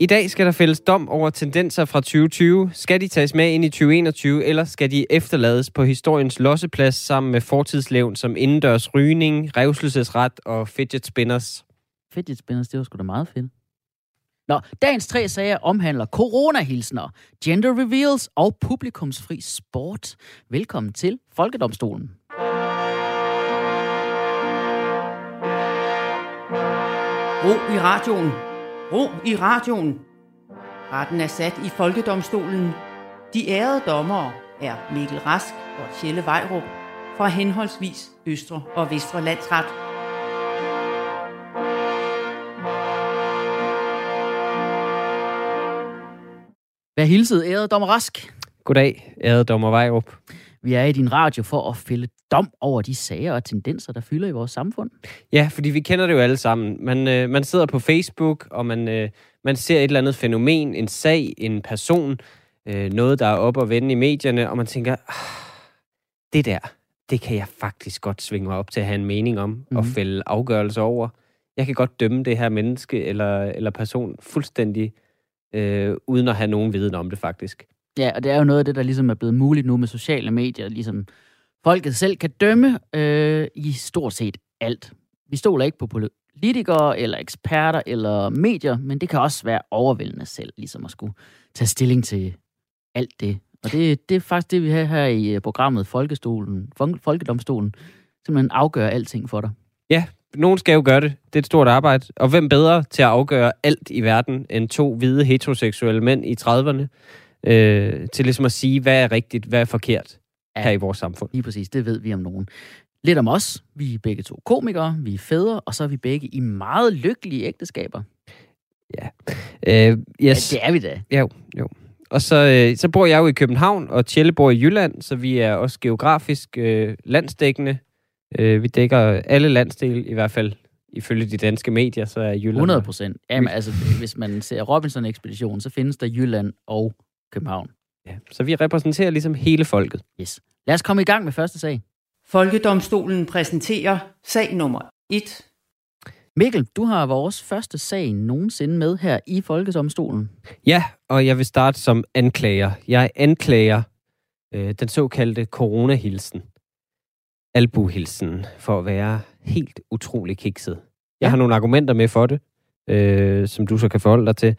I dag skal der fælles dom over tendenser fra 2020. Skal de tages med ind i 2021, eller skal de efterlades på historiens losseplads sammen med fortidslevn som indendørs rygning, revselsesret og fidget spinners? Fidget spinners, det var sgu da meget fedt. Nå, dagens tre sager omhandler coronahilsner, gender reveals og publikumsfri sport. Velkommen til Folkedomstolen. Ro i radioen. Ro i radioen. Retten er sat i Folkedomstolen. De ærede dommere er Mikkel Rask og Tjelle Vejrup fra henholdsvis Østre og Vestre Landsret. Vær hilset, ærede dommer Rask. Goddag, ærede dommer Vejrup. Vi er i din radio for at fælde dom over de sager og tendenser, der fylder i vores samfund. Ja, fordi vi kender det jo alle sammen. Man, øh, man sidder på Facebook, og man, øh, man ser et eller andet fænomen, en sag, en person, øh, noget, der er op og vende i medierne, og man tænker, ah, det der, det kan jeg faktisk godt svinge mig op til at have en mening om, mm-hmm. og Mhm. fælde afgørelse over. Jeg kan godt dømme det her menneske eller, eller person fuldstændig, øh, uden at have nogen viden om det faktisk. Ja, og det er jo noget af det, der ligesom er blevet muligt nu med sociale medier. Ligesom folket selv kan dømme øh, i stort set alt. Vi stoler ikke på politikere eller eksperter eller medier, men det kan også være overvældende selv, ligesom at skulle tage stilling til alt det. Og det, det er faktisk det, vi har her i øh, programmet Folkestolen, Folkedomstolen. Simpelthen afgøre alting for dig. Nogen skal jo gøre det. Det er et stort arbejde. Og hvem bedre til at afgøre alt i verden end to hvide heteroseksuelle mænd i 30'erne? Øh, til ligesom at sige, hvad er rigtigt, hvad er forkert Ja. her i vores samfund. Lige præcis, det ved vi om nogen. Lidt om os. Vi er begge to komikere, vi er fædre, og så er vi begge i meget lykkelige ægteskaber. Øh, yes. Ja, det er vi da. Jo, jo. Og så, øh, så bor jeg jo i København, og Tjelle bor i Jylland, så vi er også geografisk øh, landsdækkende. Øh, vi dækker alle landsdele, i hvert fald ifølge de danske medier, så er Jylland... 100 procent. Jamen, altså, hvis man ser Robinson-ekspeditionen, så findes der Jylland og København. Ja, så vi repræsenterer ligesom hele folket. Yes. Lad os komme i gang med første sag. Folkedomstolen præsenterer sag nummer 1. Mikkel, du har vores første sag nogensinde med her i Folkedomstolen. Ja, og jeg vil starte som anklager. Jeg anklager øh, den såkaldte coronahilsen. Albuhilsen, for at være helt utrolig kikset. Jeg Ja. har nogle argumenter med for det, øh, som du så kan forholde dig til.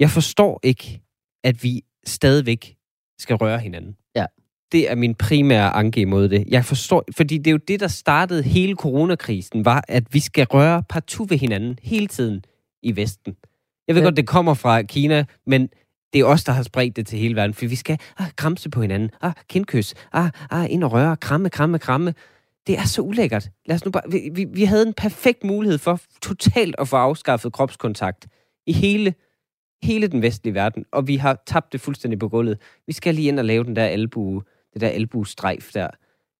Jeg forstår ikke, at vi stadigvæk skal røre hinanden. Ja. Det er min primære anke imod det. Jeg forstår, fordi det er jo det, der startede hele coronakrisen, var, at vi skal røre partout ved hinanden hele tiden i Vesten. Jeg ved Ja. godt, det kommer fra Kina, men det er os, der har spredt det til hele verden, for vi skal ah, kramse på hinanden, ah, kindkys, ah, ah, ind og røre, kramme, kramme, kramme. Det er så ulækkert. Lad os nu bare, vi, vi, vi havde en perfekt mulighed for totalt at få afskaffet kropskontakt i hele, hele den vestlige verden, og vi har tabt det fuldstændig på gulvet. Vi skal lige ind og lave den der albue, det der albuestrejf der.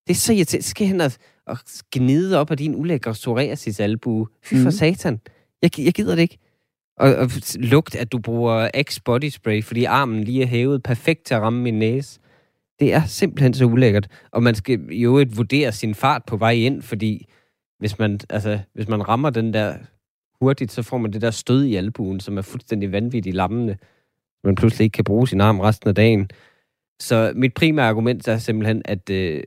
Det er så irriterende. Skal hen og, og gnide op af din ulækre psoriasis albue. Fy for Mhm. satan. Jeg, jeg gider det ikke. Og, og lugt, at du bruger X body spray, fordi armen lige er hævet perfekt til at ramme min næse. Det er simpelthen så ulækkert. Og man skal jo et vurdere sin fart på vej ind, fordi hvis man, altså, hvis man rammer den der hurtigt, så får man det der stød i albuen, som er fuldstændig vanvittigt lammende. Man pludselig ikke kan bruge sin arm resten af dagen. Så mit primære argument er simpelthen, at øh,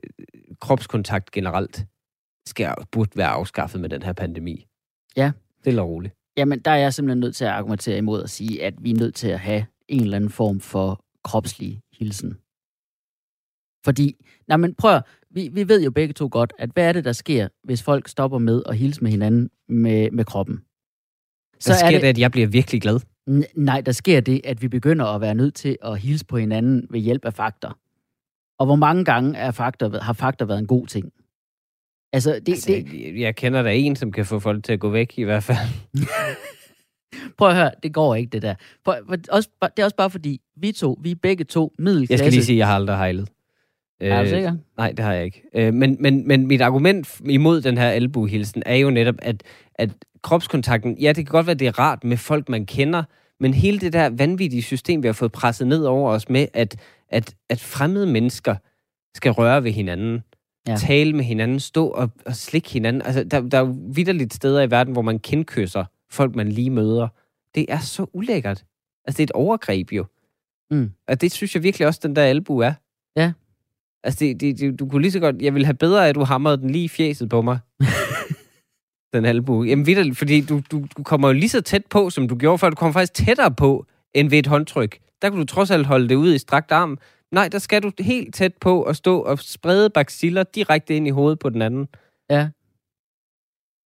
kropskontakt generelt skal, burde være afskaffet med den her pandemi. Ja. Det er roligt. Jamen, der er jeg simpelthen nødt til at argumentere imod at sige, at vi er nødt til at have en eller anden form for kropslig hilsen. Fordi, nej, men prøv vi, vi ved jo begge to godt, at hvad er det, der sker, hvis folk stopper med at hilse med hinanden med, med kroppen? Så sker det... det, at jeg bliver virkelig glad. Nej, der sker det, at vi begynder at være nødt til at hilse på hinanden ved hjælp af fakter. Og hvor mange gange er fakter, har fakter været en god ting? Altså, det, Altså, det, jeg, jeg kender der en, som kan få folk til at gå væk, i hvert fald. prøv at høre, det går ikke, det der. For, for, også, det er også bare fordi, vi to, vi er begge to Jeg middelklasse. skal lige sige, at jeg har aldrig hejlet. Er du Øh, sikker? Nej, det har jeg ikke. Øh, men, men, men mit argument imod den her albuehilsen er jo netop, at, at kropskontakten, ja, det kan godt være, det er rart med folk, man kender, men hele det der vanvittige system, vi har fået presset ned over os med, at, at, at fremmede mennesker skal røre ved hinanden, Ja. tale med hinanden, stå og, og slikke hinanden. Altså, der, der er jo vidderligt steder i verden, hvor man kindkysser folk, man lige møder. Det er så ulækkert. Altså, det er et overgreb jo. Mm. Og det synes jeg virkelig også, den der albu er. Ja. Altså, det, det, det, du kunne lige så godt... Jeg vil have bedre, at du hamrede den lige i fjeset på mig den albue. Jamen, vidderligt, fordi du, du, du kommer jo lige så tæt på, som du gjorde før. Du kommer faktisk tættere på, end ved et håndtryk. Der kunne du trods alt holde det ud i strakt arm. Nej, der skal du helt tæt på og stå og sprede baciller direkte ind i hovedet på den anden. Ja.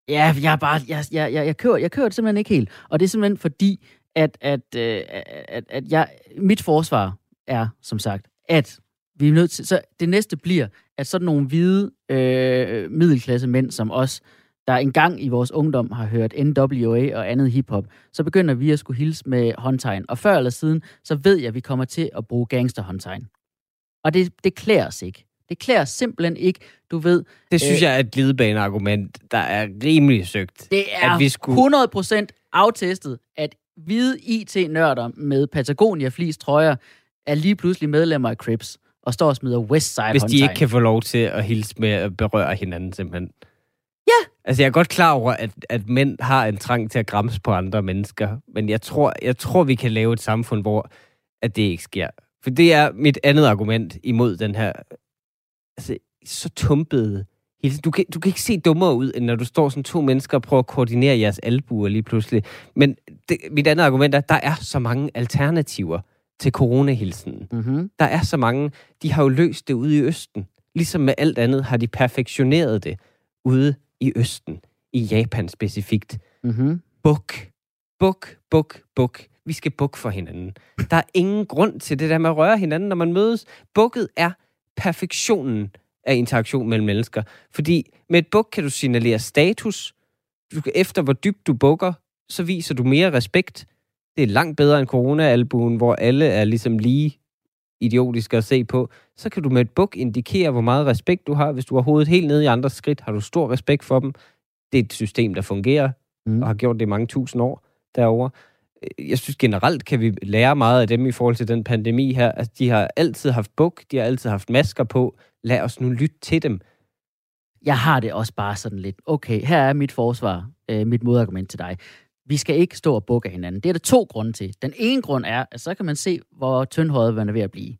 Ja, jeg er bare, jeg, jeg, jeg, jeg, kører, jeg kører det simpelthen ikke helt. Og det er simpelthen fordi, at, at, øh, at, at jeg, mit forsvar er, som sagt, at vi er nødt til, så det næste bliver, at sådan nogle hvide øh, middelklasse mænd som os, der engang i vores ungdom har hørt NWA og andet hiphop, så begynder vi at skulle hilse med håndtegn. Og før eller siden, så ved jeg, at vi kommer til at bruge gangsterhåndtegn. Og det, det klæder os ikke. Det klæder simpelthen ikke, du ved. Det synes Øh. jeg er et glidebaneargument, der er rimelig søgt. Det er At vi skulle- 100% aftestet, at hvide IT-nørder med Patagonia flis trøjer er lige pludselig medlemmer af Crips og står og smider Westside Hvis de håndtegn. ikke kan få lov til at hilse med at berøre hinanden, simpelthen. Ja. Altså, jeg er godt klar over, at, at mænd har en trang til at græmse på andre mennesker, men jeg tror, jeg tror, vi kan lave et samfund, hvor at det ikke sker. For det er mit andet argument imod den her altså, så tumpede. Du kan, du kan ikke se dummere ud, end når du står sådan to mennesker og prøver at koordinere jeres albuer lige pludselig. Men det, mit andet argument er, at der er så mange alternativer til coronahilsenen. Mm-hmm. Der er så mange, de har jo løst det ude i Østen. Ligesom med alt andet har de perfektioneret det ude i Østen. I Japan specifikt. Mm-hmm. Buk. Buk, buk, buk. Vi skal buk for hinanden. Der er ingen grund til det der med at røre hinanden, når man mødes. Bukket er perfektionen af interaktion mellem mennesker. Fordi med et buk kan du signalere status. Du, kan- efter hvor dybt du bukker, så viser du mere respekt. Det er langt bedre end corona-albuen, hvor alle er ligesom lige idiotiske at se på. Så kan du med et buk indikere, hvor meget respekt du har. Hvis du har hovedet helt nede i andres skridt, har du stor respekt for dem. Det er et system, der fungerer Mm. og har gjort det i mange tusind år derovre. Jeg synes generelt, kan vi lære meget af dem i forhold til den pandemi her. Altså, de har altid haft buk, de har altid haft masker på. Lad os nu lytte til dem. Jeg har det også bare sådan lidt, okay, her er mit forsvar, øh, mit modargument til dig. Vi skal ikke stå og bukke af hinanden. Det er der to grunde til. Den ene grund er, at så kan man se, hvor tyndhøjet man er ved at blive.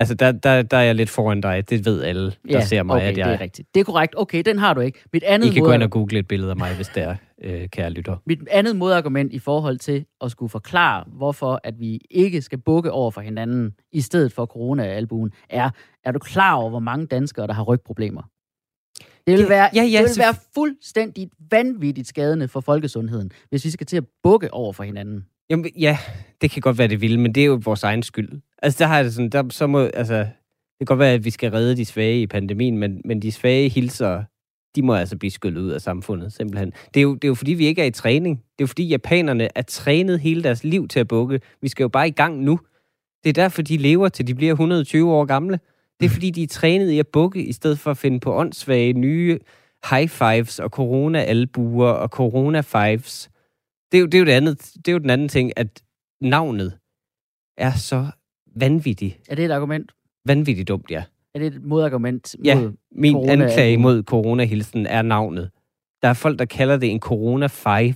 Altså, der, der, der er jeg lidt foran dig. Det ved alle, der ser mig, okay, at jeg... det er rigtigt. Det er korrekt. Okay, den har du ikke. Mit andet, I kan gå modarg- ind og google et billede af mig, hvis det er, øh, kære lytter. mit andet modargument i forhold til at skulle forklare, hvorfor at vi ikke skal bukke over for hinanden i stedet for corona-albuen, er, er du klar over, hvor mange danskere, der har rygproblemer? Det vil, være, ja, ja, det vil så- være fuldstændig vanvittigt skadende for folkesundheden, hvis vi skal til at bukke over for hinanden. Jamen, ja, det kan godt være, det vil, men det er jo vores egen skyld. Altså, der har jeg det sådan, der, så må, altså, det kan godt være, at vi skal redde de svage i pandemien, men, men de svage hilser, de må altså blive skyllet ud af samfundet, simpelthen. Det er, jo, det er jo fordi, vi ikke er i træning. Det er jo fordi, japanerne er trænet hele deres liv til at bukke. Vi skal jo bare i gang nu. Det er derfor, de lever til de bliver 120 år gamle. Det er fordi, de er trænet i at bukke, i stedet for at finde på åndssvage nye high fives og corona-albuer og corona-fives. Det er, jo, det, er jo det, andet, det er jo den anden ting, at navnet er så vanvittigt, Er det et argument? vanvittigt dumt, ja. Er det et modargument Ja. mod... Min Corona anklage mod coronahilsen er navnet. Der er folk, der kalder det en Corona 5,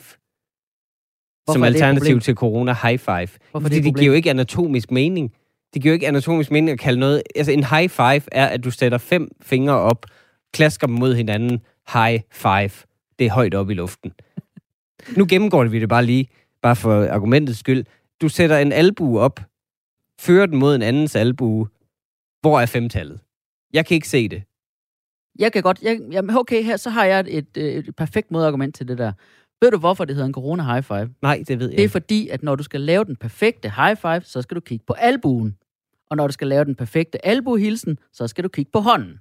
som er det et alternativ til Corona High Five. Hvorfor Fordi det et det giver jo ikke anatomisk mening. Det giver jo ikke anatomisk mening at kalde noget... Altså en high five er, at du sætter fem fingre op, klasker dem mod hinanden. High five. Det er højt op i luften. Nu gennemgår vi det bare lige, bare for argumentets skyld. Du sætter en albue op, fører den mod en andens albue. Hvor er femtallet? Jeg kan ikke se det. Jeg kan godt... Jeg, jamen, okay, her så har jeg et, et, et perfekt modargument til det der. Ved du, hvorfor det hedder en corona high five? Nej, det ved jeg Det er ikke. fordi, at når du skal lave den perfekte high five, så skal du kigge på albuen. Og når du skal lave den perfekte albuehilsen, så skal du kigge på hånden,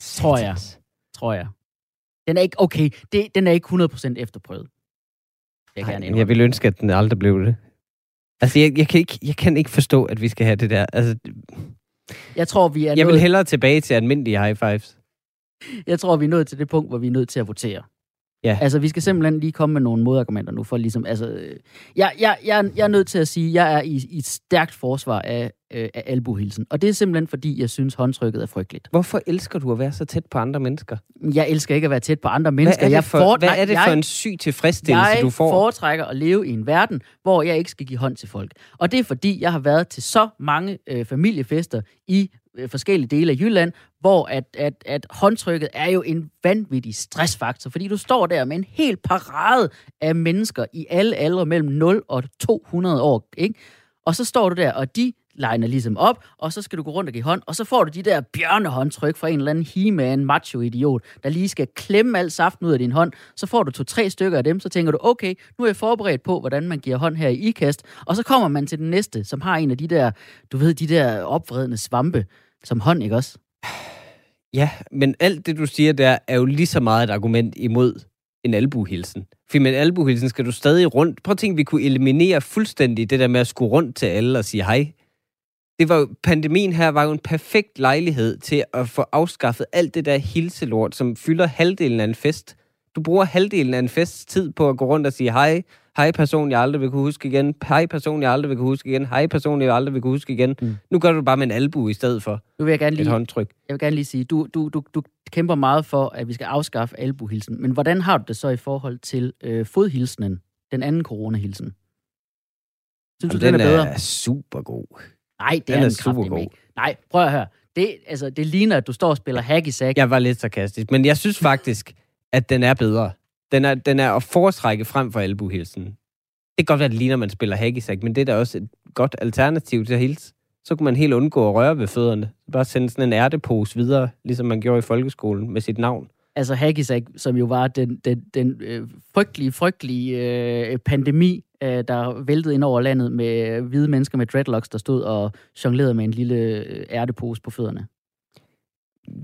tror jeg. tror jeg. Den er ikke, okay, det, den er ikke 100% efterprøvet. Jeg kan Ej, jeg vil ønske, at den aldrig blev det. Altså, jeg, jeg, kan ikke, jeg kan ikke forstå, at vi skal have det der. Altså, Jeg tror, vi er jeg vil nået, hellere tilbage til almindelige high fives. jeg tror, vi er nået til det punkt, hvor vi er nødt til at votere. Ja. Altså, vi skal simpelthen lige komme med nogle modargumenter nu, for ligesom, altså, øh, jeg, jeg, jeg, jeg er nødt til at sige, at jeg er i, i et stærkt forsvar af, øh, af albuhilsen. Og det er simpelthen, fordi jeg synes, håndtrykket er frygteligt. Hvorfor elsker du at være så tæt på andre mennesker? Jeg elsker ikke at være tæt på andre mennesker. hvad er jeg det for, fort- hvad nej, er det jeg, for en syg tilfredsstillelse, jeg du får? foretrækker at leve i en verden, hvor jeg ikke skal give hånd til folk. Og det er fordi, jeg har været til så mange øh, familiefester i Øh, forskellige dele af Jylland, hvor at, at, at håndtrykket er jo en vanvittig stressfaktor, fordi du står der med en hel parade af mennesker i alle aldre mellem 0 og 200 år, ikke? Og så står du der, og de legner ligesom op, og så skal du gå rundt og give hånd, og så får du de der bjørnehåndtryk fra en eller anden he-man macho-idiot, der lige skal klemme al saften ud af din hånd. Så får du to-tre stykker af dem, så tænker du, okay, nu er jeg forberedt på, hvordan man giver hånd her i ikast. Og så kommer man til den næste, som har en af de der, du ved, de der opvredende svampe som hånd, ikke også? Ja, men alt det, du siger der, er jo lige så meget et argument imod en albuhilsen. For med en albuhilsen skal du stadig rundt. Prøv at tænke, vi kunne eliminere fuldstændig det der med at skulle rundt til alle og sige hej. Det var jo, pandemien her var jo en perfekt lejlighed til at få afskaffet alt det der hilselort, som fylder halvdelen af en fest. Du bruger halvdelen af en fest tid på at gå rundt og sige hej, hej person, jeg aldrig vil kunne huske igen, hej person, jeg aldrig vil kunne huske igen, hej person, jeg aldrig vil kunne huske igen. Mm. Nu gør du bare med en albu i stedet for Nu vil jeg gerne et lige, håndtryk. jeg vil gerne lige sige, du, du, du, du kæmper meget for, at vi skal afskaffe albuhilsen. Men hvordan har du det så i forhold til øh, fodhilsenen, den anden coronahilsen? Synes du, den, den er bedre? er super god. Nej, det Den er er super god. Nej, prøv at høre. Det, altså, det ligner, at du står og spiller hacky sack. Jeg var lidt sarkastisk, men jeg synes faktisk, at den er bedre. Den er, den er at foretrække frem for albuhilsen. Det kan godt være, at det ligner, at man spiller hacky men det er da også et godt alternativ til at hilse. Så kunne man helt undgå at røre ved fødderne. Bare sende sådan en ærtepose videre, ligesom man gjorde i folkeskolen med sit navn. Altså hacky som jo var den, den, den øh, frygtelige, frygtelige øh, pandemi, øh, der væltede ind over landet med øh, hvide mennesker med dreadlocks, der stod og jonglerede med en lille øh, ærtepose på fødderne.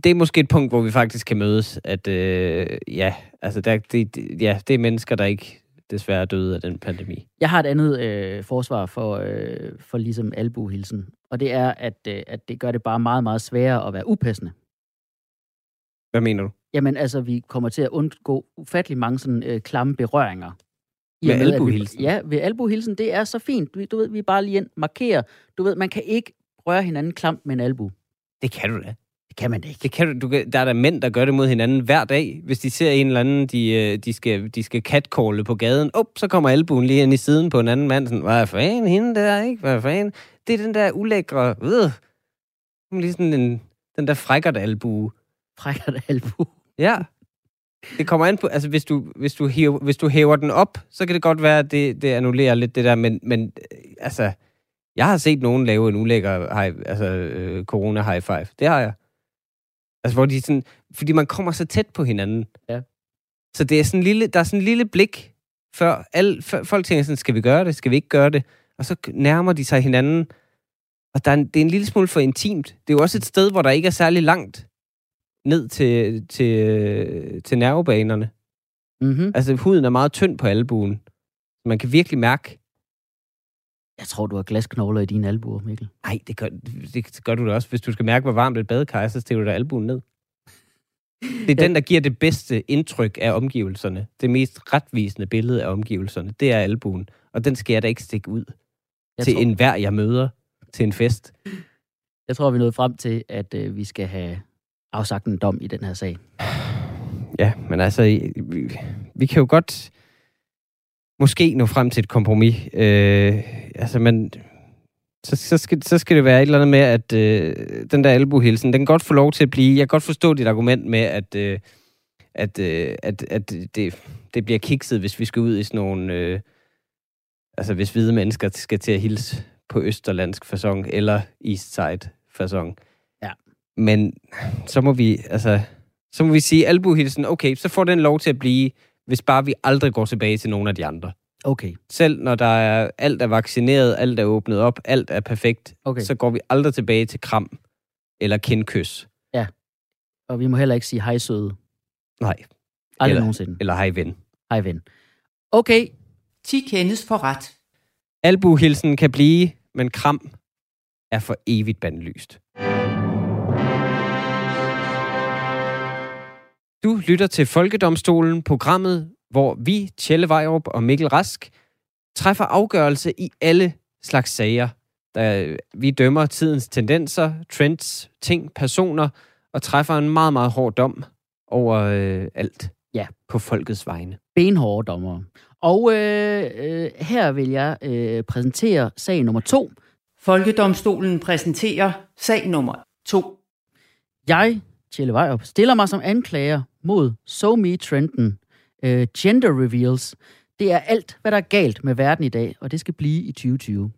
Det er måske et punkt, hvor vi faktisk kan mødes, at øh, ja, altså der, det, det- ja, det er mennesker, der ikke desværre døde af den pandemi. Jeg har et andet øh, forsvar for, øh, for ligesom albuhilsen, og det er, at, øh, at det gør det bare meget, meget sværere at være upassende. Hvad mener du? Jamen altså, vi kommer til at undgå ufattelig mange sådan øh, klamme berøringer. I vi- albuhilsen? Ja, ved albuhilsen, det er så fint. Du, du ved, vi bare lige ind, markerer. Du ved, man kan ikke røre hinanden klamt med en albu. Det kan du da. Det kan man da ikke. Det kan du, du der er der mænd, der gør det mod hinanden hver dag. Hvis de ser en eller anden, de, øh, de skal, de skal catcalle på gaden. Op, så kommer albuen lige ind i siden på en anden mand. Sådan, hvad fanden hende der, ikke? Hvad fanden? Det er den der ulækre... Øh. Lige sådan en, den der frækkert albue. Frækker albu. Ja. Det kommer an på, altså hvis du, hvis du, hæver, hvis du hæver den op, så kan det godt være, at det, det annullerer lidt det der, men, men øh, altså, jeg har set nogen lave en ulækker high, altså, øh, corona high five. Det har jeg. Altså, hvor de sådan, fordi man kommer så tæt på hinanden. Ja. Så det er sådan en lille, der er sådan en lille blik, før, alle, før folk tænker sådan, skal vi gøre det, skal vi ikke gøre det? Og så nærmer de sig hinanden, og der er en, det er en lille smule for intimt. Det er jo også et sted, hvor der ikke er særlig langt ned til, til, til nervebanerne. Mm-hmm. Altså, huden er meget tynd på albuen. Man kan virkelig mærke, Jeg tror, du har glasknogler i dine albuer, Mikkel. nej, det gør, det gør du da også. Hvis du skal mærke, hvor varmt et badekar er, så stikker du da albuen ned. Det er den, der giver det bedste indtryk af omgivelserne. Det mest retvisende billede af omgivelserne, det er albuen. Og den skal jeg da ikke stikke ud Jeg til tror, enhver, jeg møder til en fest. jeg tror, vi er nået frem til, at øh, vi skal have afsagt en dom i den her sag. Ja, men altså, vi, vi kan jo godt måske nå frem til et kompromis. Øh, altså, men så, så, skal, så skal det være et eller andet med, at øh, den der albuhilsen, den kan godt få lov til at blive... Jeg kan godt forstå dit argument med, at, øh, at, øh, at, at det, det bliver kikset, hvis vi skal ud i sådan nogle... Øh, altså, hvis hvide mennesker skal til at hilse på østerlandsk fasong eller eastside fasong. Ja. Men så må vi, altså, så må vi sige, albuhilsen, okay, så får den lov til at blive, hvis bare vi aldrig går tilbage til nogle af de andre. Okay, Selv når der er, alt er vaccineret, alt er åbnet op, alt er perfekt, okay. så går vi aldrig tilbage til kram eller kindkys. Og vi må heller ikke sige hej søde. Nej, Aldrig Eller- nogensinde. eller hej ven. Hej ven. Okay, 10 kendes for ret. Albuhilsen kan blive, men kram er for evigt bandlyst. Du lytter til Folkedomstolen, programmet, hvor vi, Tjelle Vejrup og Mikkel Rask, træffer afgørelse i alle slags sager. Der, vi dømmer tidens tendenser, trends, ting, personer, og træffer en meget, meget hård dom over øh, alt Ja. på folkets vegne. benhårde dommere. Og øh, øh, her vil jeg øh, præsentere sag nummer to. Folkedomstolen præsenterer sag nummer 2. Jeg, Tjelle Vejrup, stiller mig som anklager mod SoMe-trenden øh, Gender Reveals. Det er alt, hvad der er galt med verden i dag, og det skal blive i 2020.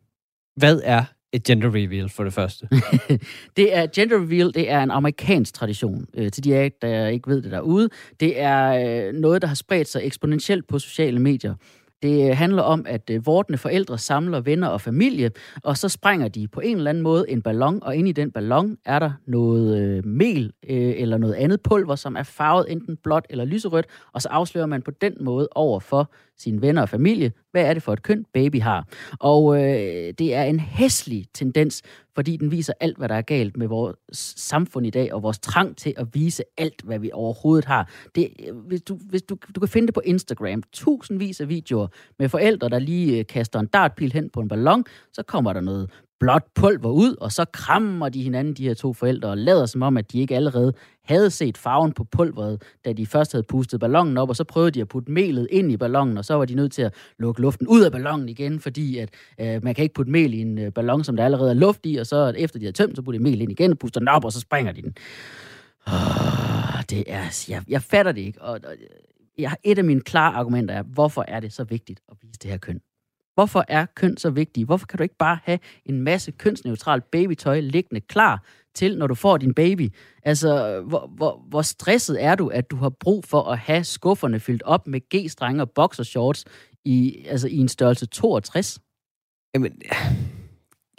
Hvad er et gender reveal for det første? Det er gender reveal, det er en amerikansk tradition. Øh, til de af der ikke ved det derude. Det er øh, noget, der har spredt sig eksponentielt på sociale medier. Det øh, handler om, at øh, vortende forældre samler venner og familie, og så sprænger de på en eller anden måde en ballon, og inde i den ballon er der noget øh, mel øh, eller noget andet pulver, som er farvet enten blåt eller lyserødt, og så afslører man på den måde over for sine venner og familie, hvad er det for et køn, baby har. Og øh, det er en hæslig tendens, fordi den viser alt, hvad der er galt med vores samfund i dag, og vores trang til at vise alt, hvad vi overhovedet har. Det, øh, hvis du, hvis du, du kan finde det på Instagram, tusindvis af videoer med forældre, der lige øh, kaster en dartpil hen på en ballon, så kommer der noget blåt pulver ud, og så krammer de hinanden, de her to forældre, og lader som om, at de ikke allerede havde set farven på pulveret, da de først havde pustet ballonen op, og så prøvede de at putte melet ind i ballonen, og så var de nødt til at lukke luften ud af ballonen igen, fordi at, øh, man kan ikke putte mel i en øh, ballon, som der allerede er luft i, og så efter de har tømt, så putter de mel ind igen, og puster den op, og så springer de den. Oh, det er, jeg, jeg fatter det ikke, og, og øh, jeg, et af mine klare argumenter er, hvorfor er det så vigtigt at vise det her køn? Hvorfor er køn så vigtigt? Hvorfor kan du ikke bare have en masse kønsneutralt babytøj liggende klar til, når du får din baby? Altså, hvor, hvor, hvor stresset er du, at du har brug for at have skufferne fyldt op med G-strenge og boxershorts i, altså i en størrelse 62? Jamen,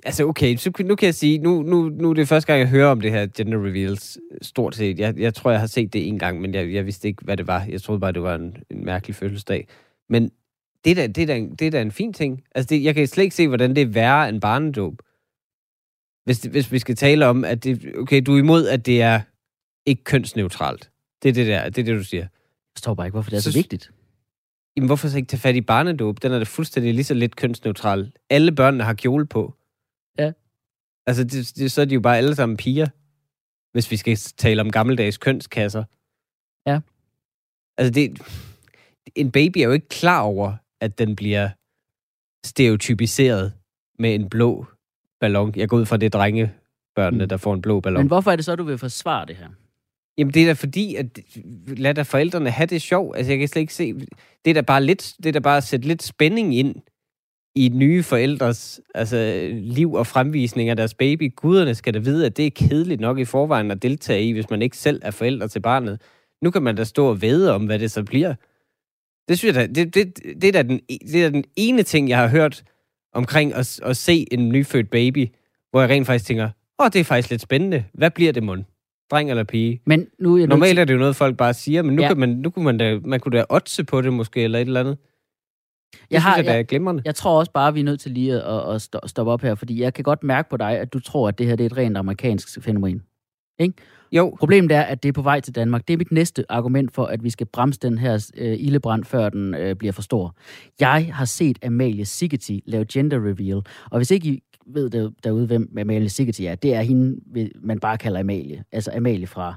altså okay, så, nu kan jeg sige, nu, nu, nu er det første gang, jeg hører om det her gender reveals, stort set. Jeg, jeg tror, jeg har set det en gang, men jeg, jeg vidste ikke, hvad det var. Jeg troede bare, det var en, en mærkelig fødselsdag. Men det er da, det er da, en, det er da en fin ting. Altså, det, jeg kan slet ikke se, hvordan det er værre end barnedåb. Hvis, det- hvis vi skal tale om, at det, okay, du er imod, at det er ikke kønsneutralt. Det er det der, det er det, du siger. Jeg forstår bare ikke, hvorfor det er så, Så- vigtigt. Jamen, hvorfor så ikke tage fat i barnedåb? Den er da fuldstændig lige så lidt kønsneutral. Alle børnene har kjole på. Ja. Altså, det, det, så er de jo bare alle sammen piger, hvis vi skal tale om gammeldags kønskasser. Ja. Altså, det, en baby er jo ikke klar over, at den bliver stereotypiseret med en blå ballon. Jeg går ud fra det er drengebørnene, Mm. der får en blå ballon. Men hvorfor er det så, du vil forsvare det her? Jamen, det er da fordi, at lad da forældrene have det sjov. Altså, jeg kan slet ikke se... Det er da bare, lidt, det er da bare at sætte lidt spænding ind i nye forældres altså, liv og fremvisning af deres baby. Guderne skal da vide, at det er kedeligt nok i forvejen at deltage i, hvis man ikke selv er forældre til barnet. Nu kan man da stå og vede om, hvad det så bliver. Det synes jeg da, det, det, det, er da den, det er da den ene ting, jeg har hørt omkring at, at se en nyfødt baby, hvor jeg rent faktisk tænker, åh, det er faktisk lidt spændende. Hvad bliver det, mund? Dreng eller pige? Men nu er jeg Normalt er det jo noget, folk bare siger, men nu, Ja. kan man, nu kunne man da, man kunne da oddse på det måske, eller et eller andet. Det jeg, har, synes jeg, der jeg, er glimrende. jeg tror også bare, vi er nødt til lige at, at sto- stoppe op her, fordi jeg kan godt mærke på dig, at du tror, at det her det er et rent amerikansk fænomen. Jo, Problemet er, at det er på vej til Danmark. Det er mit næste argument for, at vi skal bremse den her øh, ildebrand, før den øh, bliver for stor. Jeg har set Amalie Sigeti lave gender reveal, og hvis ikke I ved det derude, hvem Amalie Sigeti er, det er hende, man bare kalder Amalie. Altså Amalie fra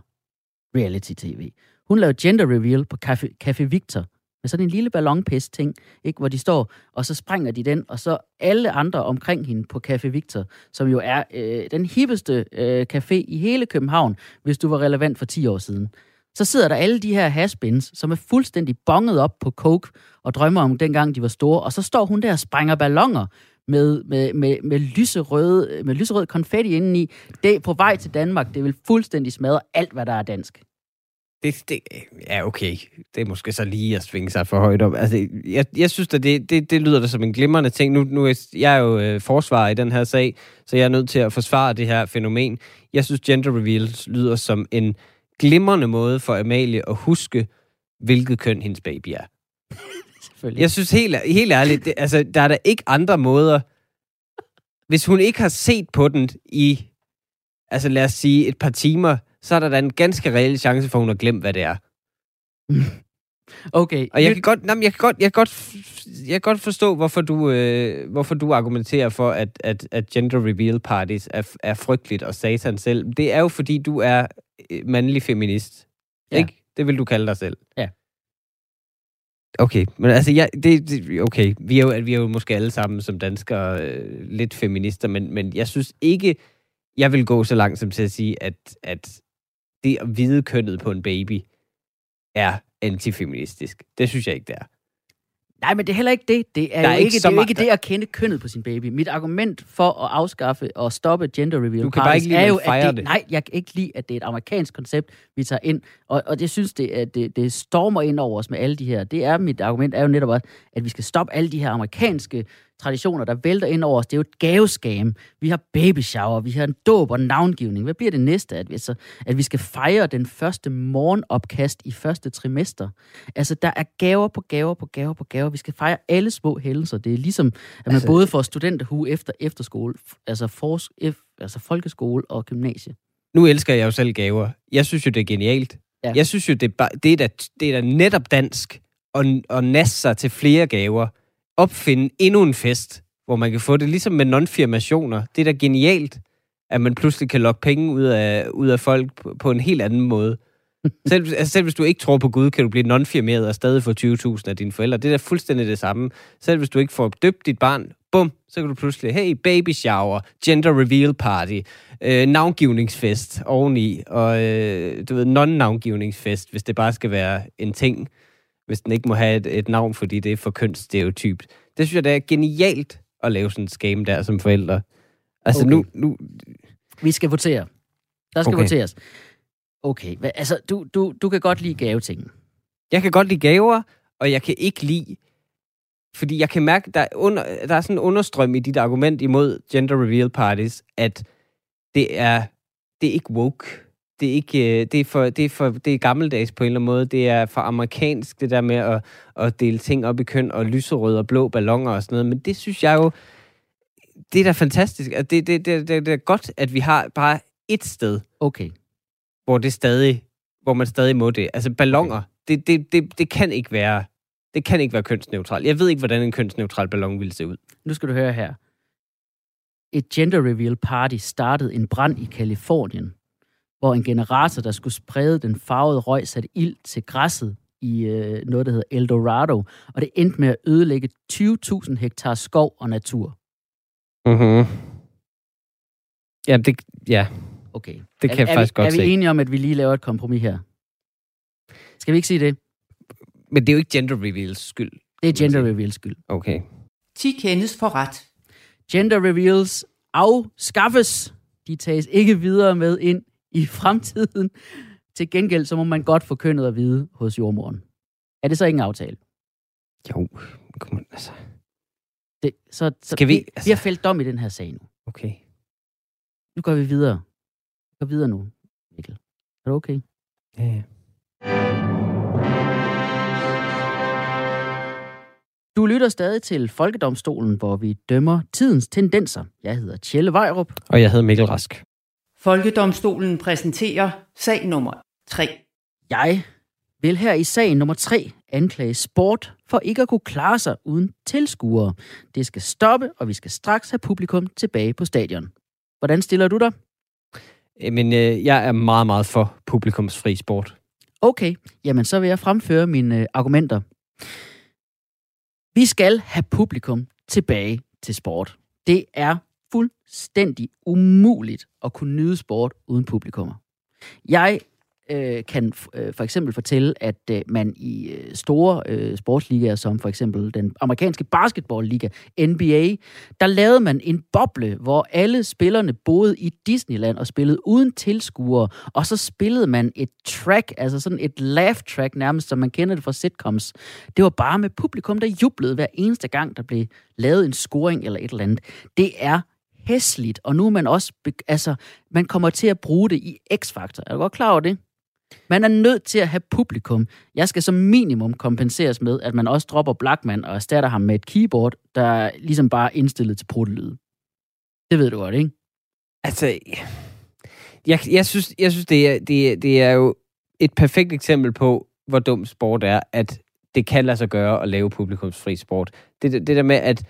reality tv. Hun lavede gender reveal på Café, Café Victor, med sådan en lille ballonpest ting, ikke, hvor de står, og så springer de den, og så alle andre omkring hende på Café Victor, som jo er øh, den hippeste øh, café i hele København, hvis du var relevant for 10 år siden. Så sidder der alle de her haspins, som er fuldstændig bonget op på coke, og drømmer om dengang de var store, og så står hun der og sprænger ballonger med, med, med, med, lyserøde, med lyserød konfetti indeni. Det er på vej til Danmark. Det vil fuldstændig smadre alt, hvad der er dansk det, det, ja, okay. Det er måske så lige at svinge sig for højt op. Altså, jeg, jeg synes, at det, det, det lyder da som en glimrende ting. Nu, nu er jeg er jo øh, forsvarer i den her sag, så jeg er nødt til at forsvare det her fænomen. Jeg synes, gender reveals lyder som en glimrende måde for Amalie at huske, hvilket køn hendes baby er. Selvfølgelig. Jeg synes helt, helt ærligt, det, altså, der er der ikke andre måder. Hvis hun ikke har set på den i, altså lad os sige, et par timer, så er der da en ganske reel chance for, at hun har glemt, hvad det er. Okay. Og jeg kan godt, nej, jeg kan godt, jeg kan godt, jeg kan godt forstå, hvorfor du, øh, hvorfor du argumenterer for, at, at, at gender reveal parties er, er frygteligt og satan selv. Det er jo, fordi du er øh, mandlig feminist. Ja. Ja. Ikke? Det vil du kalde dig selv. Ja. Okay, men altså, ja, det, det, okay, vi er, jo, vi er jo måske alle sammen som danskere øh, lidt feminister, men, men jeg synes ikke, jeg vil gå så langt som til at sige, at, at det at vide kønnet på en baby er antifeministisk. Det synes jeg ikke, det er. Nej, men det er heller ikke det. Det er, Der jo er ikke, ikke det, er jo ikke det at kende kønnet på sin baby. Mit argument for at afskaffe og stoppe gender reveal Du kan bare parties ikke lide, er jo, at det, det. Nej, jeg kan ikke lide, at det er et amerikansk koncept, vi tager ind. Og, og det synes det, at det, det stormer ind over os med alle de her. Det er mit argument er jo netop også, at vi skal stoppe alle de her amerikanske traditioner, der vælter ind over os. Det er jo et gaveskam. Vi har baby shower, vi har en dåb og navngivning. Hvad bliver det næste? At vi, så, at vi skal fejre den første morgenopkast i første trimester. Altså, der er gaver på gaver på gaver på gaver. Vi skal fejre alle små hændelser. Det er ligesom, at man altså, Altså- både får studenterhue efter efterskole, altså, for, altså folkeskole og gymnasie. Nu elsker jeg jo selv gaver. Jeg synes jo, det er genialt. Ja. Jeg synes jo, det er, det, er da, det er da netop dansk at, at nasse sig til flere gaver. Opfinde endnu en fest, hvor man kan få det. Ligesom med non-firmationer. Det er da genialt, at man pludselig kan lokke penge ud af, ud af folk på, på en helt anden måde. Selv, altså selv hvis du ikke tror på Gud, kan du blive non-firmeret og stadig få 20.000 af dine forældre. Det er da fuldstændig det samme. Selv hvis du ikke får døbt dit barn, bum, så kan du pludselig, hey, baby shower, gender reveal party, øh, navngivningsfest oveni, og øh, du ved, non-navngivningsfest, hvis det bare skal være en ting, hvis den ikke må have et, et navn, fordi det er for kønsstereotypt. Det synes jeg, det er genialt at lave sådan en skame der som forældre. Altså Okay. nu, nu, Vi skal votere. Der skal okay. Voteres. Okay, altså, du, du, du kan godt lide gaveting. jeg kan godt lide gaver, og jeg kan ikke lide, fordi jeg kan mærke, der er, under, der er sådan en understrøm i dit argument imod gender reveal parties, at det er, det er ikke woke. Det er ikke, øh, det er for, det er for, det er gammeldags på en eller anden måde. Det er for amerikansk, det der med at, at dele ting op i køn, og lyserøde og blå ballonger og sådan noget. Men det synes jeg jo, det er da fantastisk. Altså, det, det, det, det, det er godt, at vi har bare et sted, Okay. hvor det stadig, hvor man stadig må det. Altså ballonger, det, det, det, det kan ikke være, det kan ikke være kønsneutralt. Jeg ved ikke, hvordan en kønsneutral ballon ville se ud. Nu skal du høre her. Et gender reveal party startede en brand i Kalifornien, hvor en generator, der skulle sprede den farvede røg, satte ild til græsset i øh, noget, der hedder Eldorado, og det endte med at ødelægge 20.000 hektar skov og natur. Mm-hmm. Ja, det, ja, Okay. det kan er, jeg faktisk er godt vi, se. Er vi enige om, at vi lige laver et kompromis her? Skal vi ikke sige det? Men det er jo ikke gender reveals skyld. Det er gender reveals skyld. Okay. 10 kendes for ret. Gender reveals afskaffes. De tages ikke videre med ind i fremtiden. Til gengæld, så må man godt få kønnet at vide hos jordmoren. Er det så ikke en aftale? Jo, kom on, altså. Det, så, så Skal vi- vi, vi altså- har fældt dom i den her sag nu. Okay. Nu går vi videre. Vi går videre nu, Mikkel. Er du okay? Ja, ja. Du lytter stadig til Folkedomstolen, hvor vi dømmer tidens tendenser. Jeg hedder Tjelle Vejrup. Og jeg hedder Mikkel Rask. Folkedomstolen præsenterer sag nummer 3. Jeg vil her i sag nummer 3 anklage sport for ikke at kunne klare sig uden tilskuere. Det skal stoppe, og vi skal straks have publikum tilbage på stadion. Hvordan stiller du dig? Men øh, jeg er meget, meget for publikumsfri sport. Okay, jamen så vil jeg fremføre mine øh, argumenter. Vi skal have publikum tilbage til sport. Det er fuldstændig umuligt at kunne nyde sport uden publikummer. Jeg øh, kan f- øh, for eksempel fortælle, at øh, man i øh, store øh, sportsligaer, som for eksempel den amerikanske basketballliga, NBA, der lavede man en boble, hvor alle spillerne boede i Disneyland og spillede uden tilskuere, og så spillede man et track, altså sådan et laugh track nærmest, som man kender det fra sitcoms. Det var bare med publikum, der jublede hver eneste gang, der blev lavet en scoring eller et eller andet. Det er hæsligt, og nu er man også, altså, man kommer til at bruge det i X-faktor. Er du godt klar over det? Man er nødt til at have publikum. Jeg skal som minimum kompenseres med, at man også dropper Blackman og erstatter ham med et keyboard, der er ligesom bare indstillet til pruttelyd. Det ved du godt, ikke? Altså, jeg, jeg synes, jeg synes det, er, det, er, det er jo et perfekt eksempel på, hvor dum sport er, at det kan lade sig gøre at lave publikumsfri sport. Det, det der med, at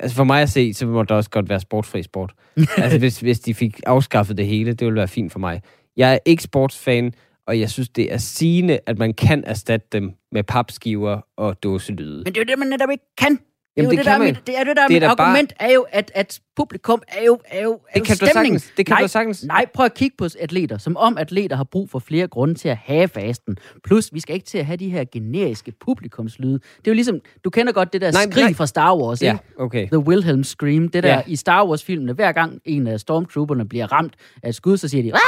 altså for mig at se, så må der også godt være sportsfri sport. altså hvis, hvis de fik afskaffet det hele, det ville være fint for mig. Jeg er ikke sportsfan, og jeg synes, det er sigende, at man kan erstatte dem med papskiver og dåselyde. Men det er jo det, man netop ikke kan. Det Jamen, jo det det, kan der er mit, det er det, der er Det er mit da bare- argument, er jo, at, at publikum er jo, er jo, er Det jo kan du stemning. sagtens. Det kan nej, du sagtens. Nej, prøv at kigge på atleter, som om atleter har brug for flere grunde til at have fasten. Plus, vi skal ikke til at have de her generiske publikumslyde. Det er jo ligesom, du kender godt det der Nej, skrig nej. fra Star Wars, Ja, ikke? okay. The Wilhelm Scream, det der Ja. i Star Wars-filmene, hver gang en af stormtrooperne bliver ramt af et skud, så siger de, Aah!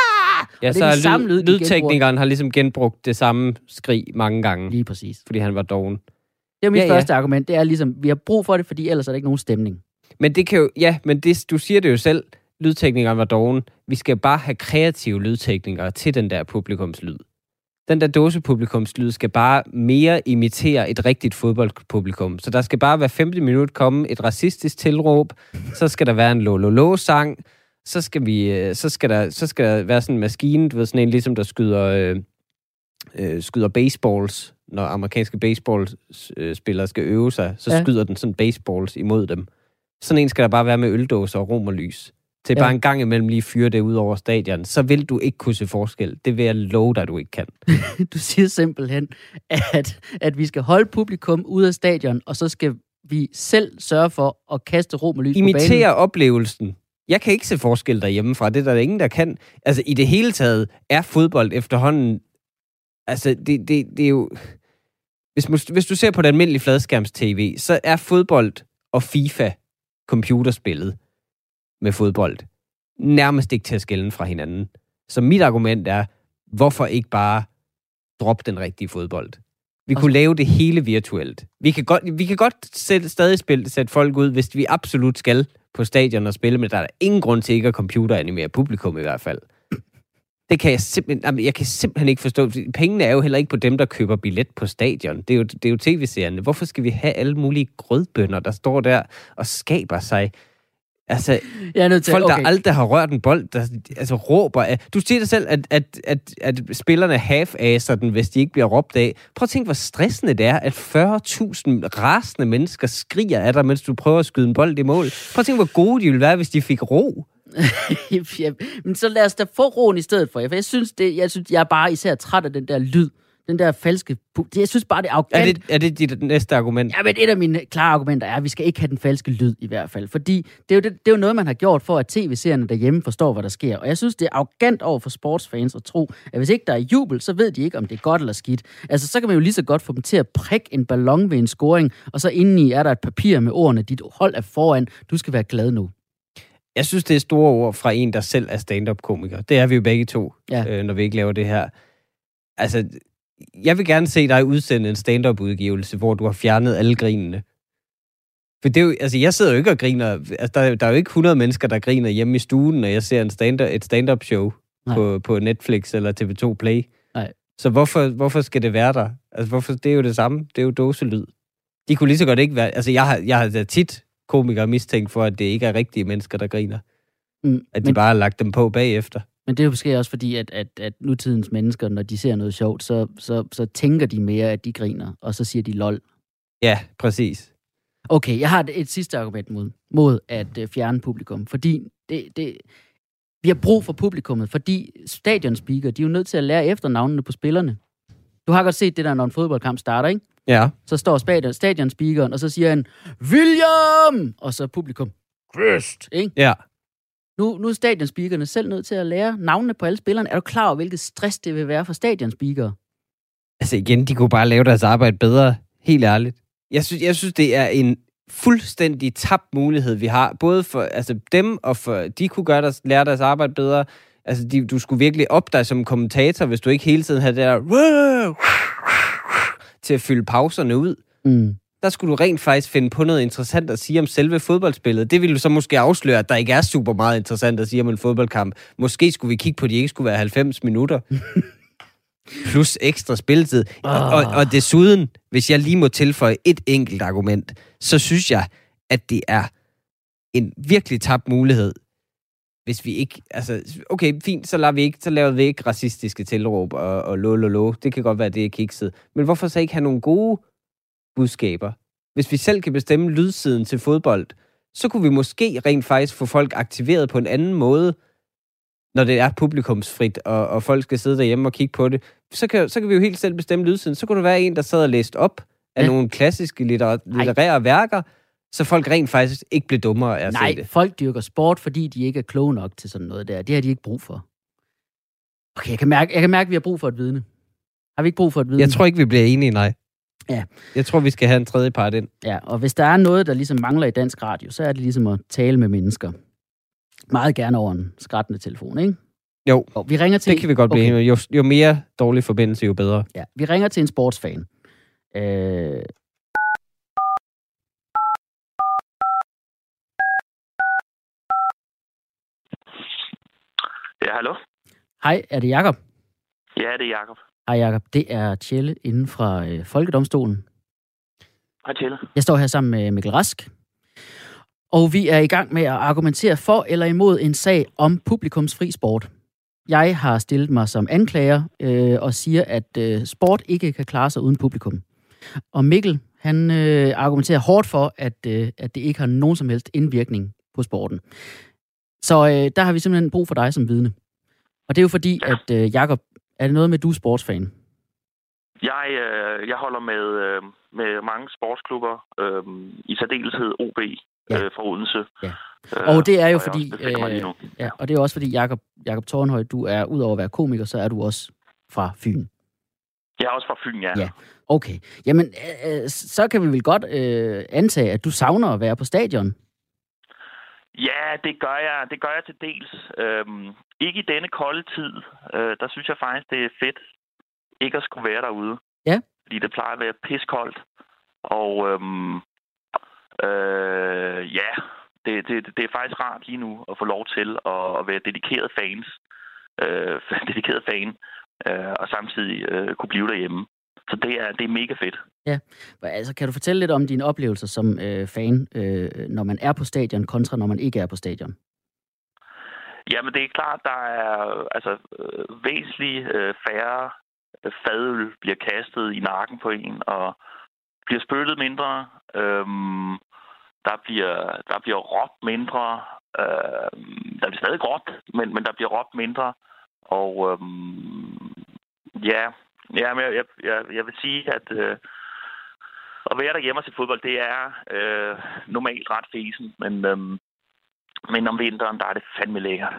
Ja, Og det så er den samme lyd, lyd, lydteknikeren har ligesom genbrugt det samme skrig mange gange, Lige præcis. fordi han var doven. Det er mit Ja, ja, ja. første argument, det er ligesom, vi har brug for det, fordi ellers er der ikke nogen stemning. Men det kan jo, ja, men det, du siger det jo selv, lydteknikeren var doven. Vi skal bare have kreative lydteknikere til den der publikumslyd. Den der dåsepublikumslyd skal bare mere imitere et rigtigt fodboldpublikum. Så der skal bare hver femte minut komme et racistisk tilråb, så skal der være en lo-lo-lo-sang, så skal, vi, øh, så, skal der, så skal der være sådan en maskine, du ved, sådan en ligesom, der skyder, øh, øh, skyder baseballs, når amerikanske baseballspillere skal øve sig, så ja. Skyder den sådan baseballs imod dem. Sådan en skal der bare være med øldåser og romerlys. Til Ja. bare en gang imellem lige fyre det ud over stadion. Så vil du ikke kunne se forskel. Det vil jeg love dig, du ikke kan. Du siger simpelthen, at, at vi skal holde publikum ude af stadion, og så skal vi selv sørge for at kaste ro med lys på banen. Imitere oplevelsen. Jeg kan ikke se forskel derhjemmefra. Det er der ingen, der kan. Altså, i det hele taget er fodbold efterhånden... Altså, det, det, det er jo... Hvis, hvis du ser på det almindelige fladskærms-tv, så er fodbold og FIFA computerspillet med fodbold nærmest ikke til at skælne fra hinanden. Så mit argument er, hvorfor ikke bare droppe den rigtige fodbold? Vi kunne lave det hele virtuelt. Vi kan godt, vi kan godt sætte, stadig spille, sætte folk ud, hvis vi absolut skal på stadion og spille, men der er ingen grund til ikke at computeranimere publikum i hvert fald. Det kan jeg simpelthen, jamen, jeg kan simpelthen ikke forstå. Pengene er jo heller ikke på dem, der køber billet på stadion. Det er jo, det er jo tv-serierne. Hvorfor skal vi have alle mulige grødbønder, der står der og skaber sig? Altså, Jeg er nødt til, folk, okay. der aldrig har rørt en bold, der altså, råber af. Du siger dig selv, at, at, at, at spillerne half-aser den, hvis de ikke bliver råbt af. Prøv at tænke, hvor stressende det er, at 40.000 rasende mennesker skriger af dig, mens du prøver at skyde en bold i mål. Prøv at tænke, hvor gode de ville være, hvis de fik ro. ja, men så lad os da få roen i stedet for. For jeg synes, det, jeg, synes, jeg er bare især træt af den der lyd. Den der falske... Jeg synes bare, det er arrogant. Er det, er det dit næste argument? Ja, men et af mine klare argumenter er, at vi skal ikke have den falske lyd i hvert fald. Fordi det er, jo det, det er jo noget, man har gjort for, at tv-seerne derhjemme forstår, hvad der sker. Og jeg synes, det er arrogant over for sportsfans at tro, at hvis ikke der er jubel, så ved de ikke, om det er godt eller skidt. Altså, så kan man jo lige så godt få dem til at prikke en ballon ved en scoring, og så indeni er der et papir med ordene, dit hold er foran, du skal være glad nu. Jeg synes, det er store ord fra en, der selv er stand-up-komiker. Det er vi jo begge to, Ja. øh, når vi ikke laver det her. Altså, jeg vil gerne se dig udsende en stand-up-udgivelse, hvor du har fjernet alle grinene. For det er jo, altså, jeg sidder jo ikke og griner. Altså, der, er- der er jo ikke 100 mennesker, der griner hjemme i stuen, når jeg ser en stand et stand-up-show på, på Netflix eller TV2 Play. Nej. Så hvorfor, hvorfor skal det være der? Altså, hvorfor, det er jo det samme. Det er jo dåselyd. De kunne lige så godt ikke være... Altså, jeg har, jeg har tit komikere mistænkt for, at det ikke er rigtige mennesker, der griner. Mm, At de men, bare har lagt dem på bagefter. men det er jo måske også fordi, at, at, at nutidens mennesker, når de ser noget sjovt, så, så, så tænker de mere, at de griner, og så siger de lol. Ja, præcis. Okay, jeg har et, sidste argument mod, mod at øh, fjerne publikum, fordi det, det, vi har brug for publikummet, fordi stadionspeaker, de er jo nødt til at lære efternavnene på spillerne. Du har godt set det der, når en fodboldkamp starter, ikke? Ja. Så står stadion, stadionspeakeren, og så siger han, William! Og så publikum, Christ! Ikke? Ja. Nu, nu er stadionspeakerne selv nødt til at lære navnene på alle spillerne. Er du klar over, hvilket stress det vil være for stadionspeakere? Altså igen, de kunne bare lave deres arbejde bedre. Helt ærligt. Jeg synes, jeg synes det er en fuldstændig tabt mulighed, vi har. Både for altså, dem og for... De kunne gøre deres, lære deres arbejde bedre. Altså, de, du skulle virkelig op dig som kommentator, hvis du ikke hele tiden havde det der... til at fylde pauserne ud. Mm. Der skulle du rent faktisk finde på noget interessant at sige om selve fodboldspillet. Det ville så måske afsløre, at der ikke er super meget interessant at sige om en fodboldkamp. Måske skulle vi kigge på, at de ikke skulle være 90 minutter. Plus ekstra spilletid. Og, og, og desuden, hvis jeg lige må tilføje et enkelt argument, så synes jeg, at det er en virkelig tabt mulighed, hvis vi ikke, altså, okay, fint, så, lader vi ikke, så laver vi ikke racistiske tilråb og, og lo, lo, lo. Det kan godt være, det er kikset. Men hvorfor så ikke have nogle gode budskaber? Hvis vi selv kan bestemme lydsiden til fodbold, så kunne vi måske rent faktisk få folk aktiveret på en anden måde, når det er publikumsfrit, og, og folk skal sidde derhjemme og kigge på det. Så kan, så kan vi jo helt selv bestemme lydsiden. Så kunne der være en, der sad og læste op af Ja. nogle klassiske litterære, litterære værker, så folk rent faktisk ikke blev dummere af at Nej, se det. folk dyrker sport, fordi de ikke er kloge nok til sådan noget der. Det har de ikke brug for. Okay, jeg kan mærke, jeg kan mærke at vi har brug for et vidne. Har vi ikke brug for et vidne? Jeg tror ikke, vi bliver enige, nej. Ja. Jeg tror, vi skal have en tredje part ind. Ja, og hvis der er noget, der ligesom mangler i dansk radio, så er det ligesom at tale med mennesker. Meget gerne over en skrættende telefon, ikke? Jo, Og vi ringer til... det kan vi godt blive okay. enige. Jo, jo mere dårlig forbindelse, jo bedre. Ja, vi ringer til en sportsfan. Øh, Ja, hallo? hej, er det Jakob? Ja, det er Jakob. Hej Jakob, det er Tjelle inden fra øh, Folkedomstolen. Hej Tjelle. Jeg står her sammen med Mikkel Rask. Og vi er i gang med at argumentere for eller imod en sag om publikumsfri sport. Jeg har stillet mig som anklager øh, og siger, at øh, sport ikke kan klare sig uden publikum. Og Mikkel, han øh, argumenterer hårdt for, at, øh, at det ikke har nogen som helst indvirkning på sporten. Så øh, der har vi simpelthen brug for dig som vidne. Og det er jo fordi, at øh, Jakob, er det noget med, at du er sportsfan? Jeg, øh, jeg holder med, øh, med mange sportsklubber, øh, i særdeleshed OB Ja. øh, fra Odense. Ja. Øh, Og det er jo jeg fordi, også nu. Ja, og det er også fordi, Jakob, Jakob Tornhøj, du er, udover at være komiker, så er du også fra Fyn. Jeg er også fra Fyn, ja. Ja. Okay. Jamen, øh, øh, så kan vi vel godt øh, antage, at du savner at være på stadion. Ja, det gør jeg. Det gør jeg til dels. Øhm, ikke i denne kolde tid. Øh, der synes jeg faktisk, det er fedt ikke at skulle være derude. Ja. Fordi det plejer at være piskoldt. Og øhm, øh, ja, det, det, det er faktisk rart lige nu at få lov til at, at være dedikeret fans. Øh, dedikeret fan. Øh, og samtidig øh, kunne blive derhjemme. Så det er, det er mega fedt. Altså, kan du fortælle lidt om dine oplevelser som øh, fan, øh, når man er på stadion, kontra når man ikke er på stadion? Jamen, det er klart, der er altså, øh, væsentligt øh, færre øh, fadøl bliver kastet i nakken på en, og bliver spyttet mindre. Øhm, der, bliver, der bliver råbt mindre. Øh, der bliver stadig råbt, men, men der bliver råbt mindre. Og øhm, ja, ja men jeg, jeg, jeg, jeg vil sige, at øh, at være derhjemme og se fodbold, det er øh, normalt ret fesen, men, øhm, men om vinteren, der er det fandme lækkert.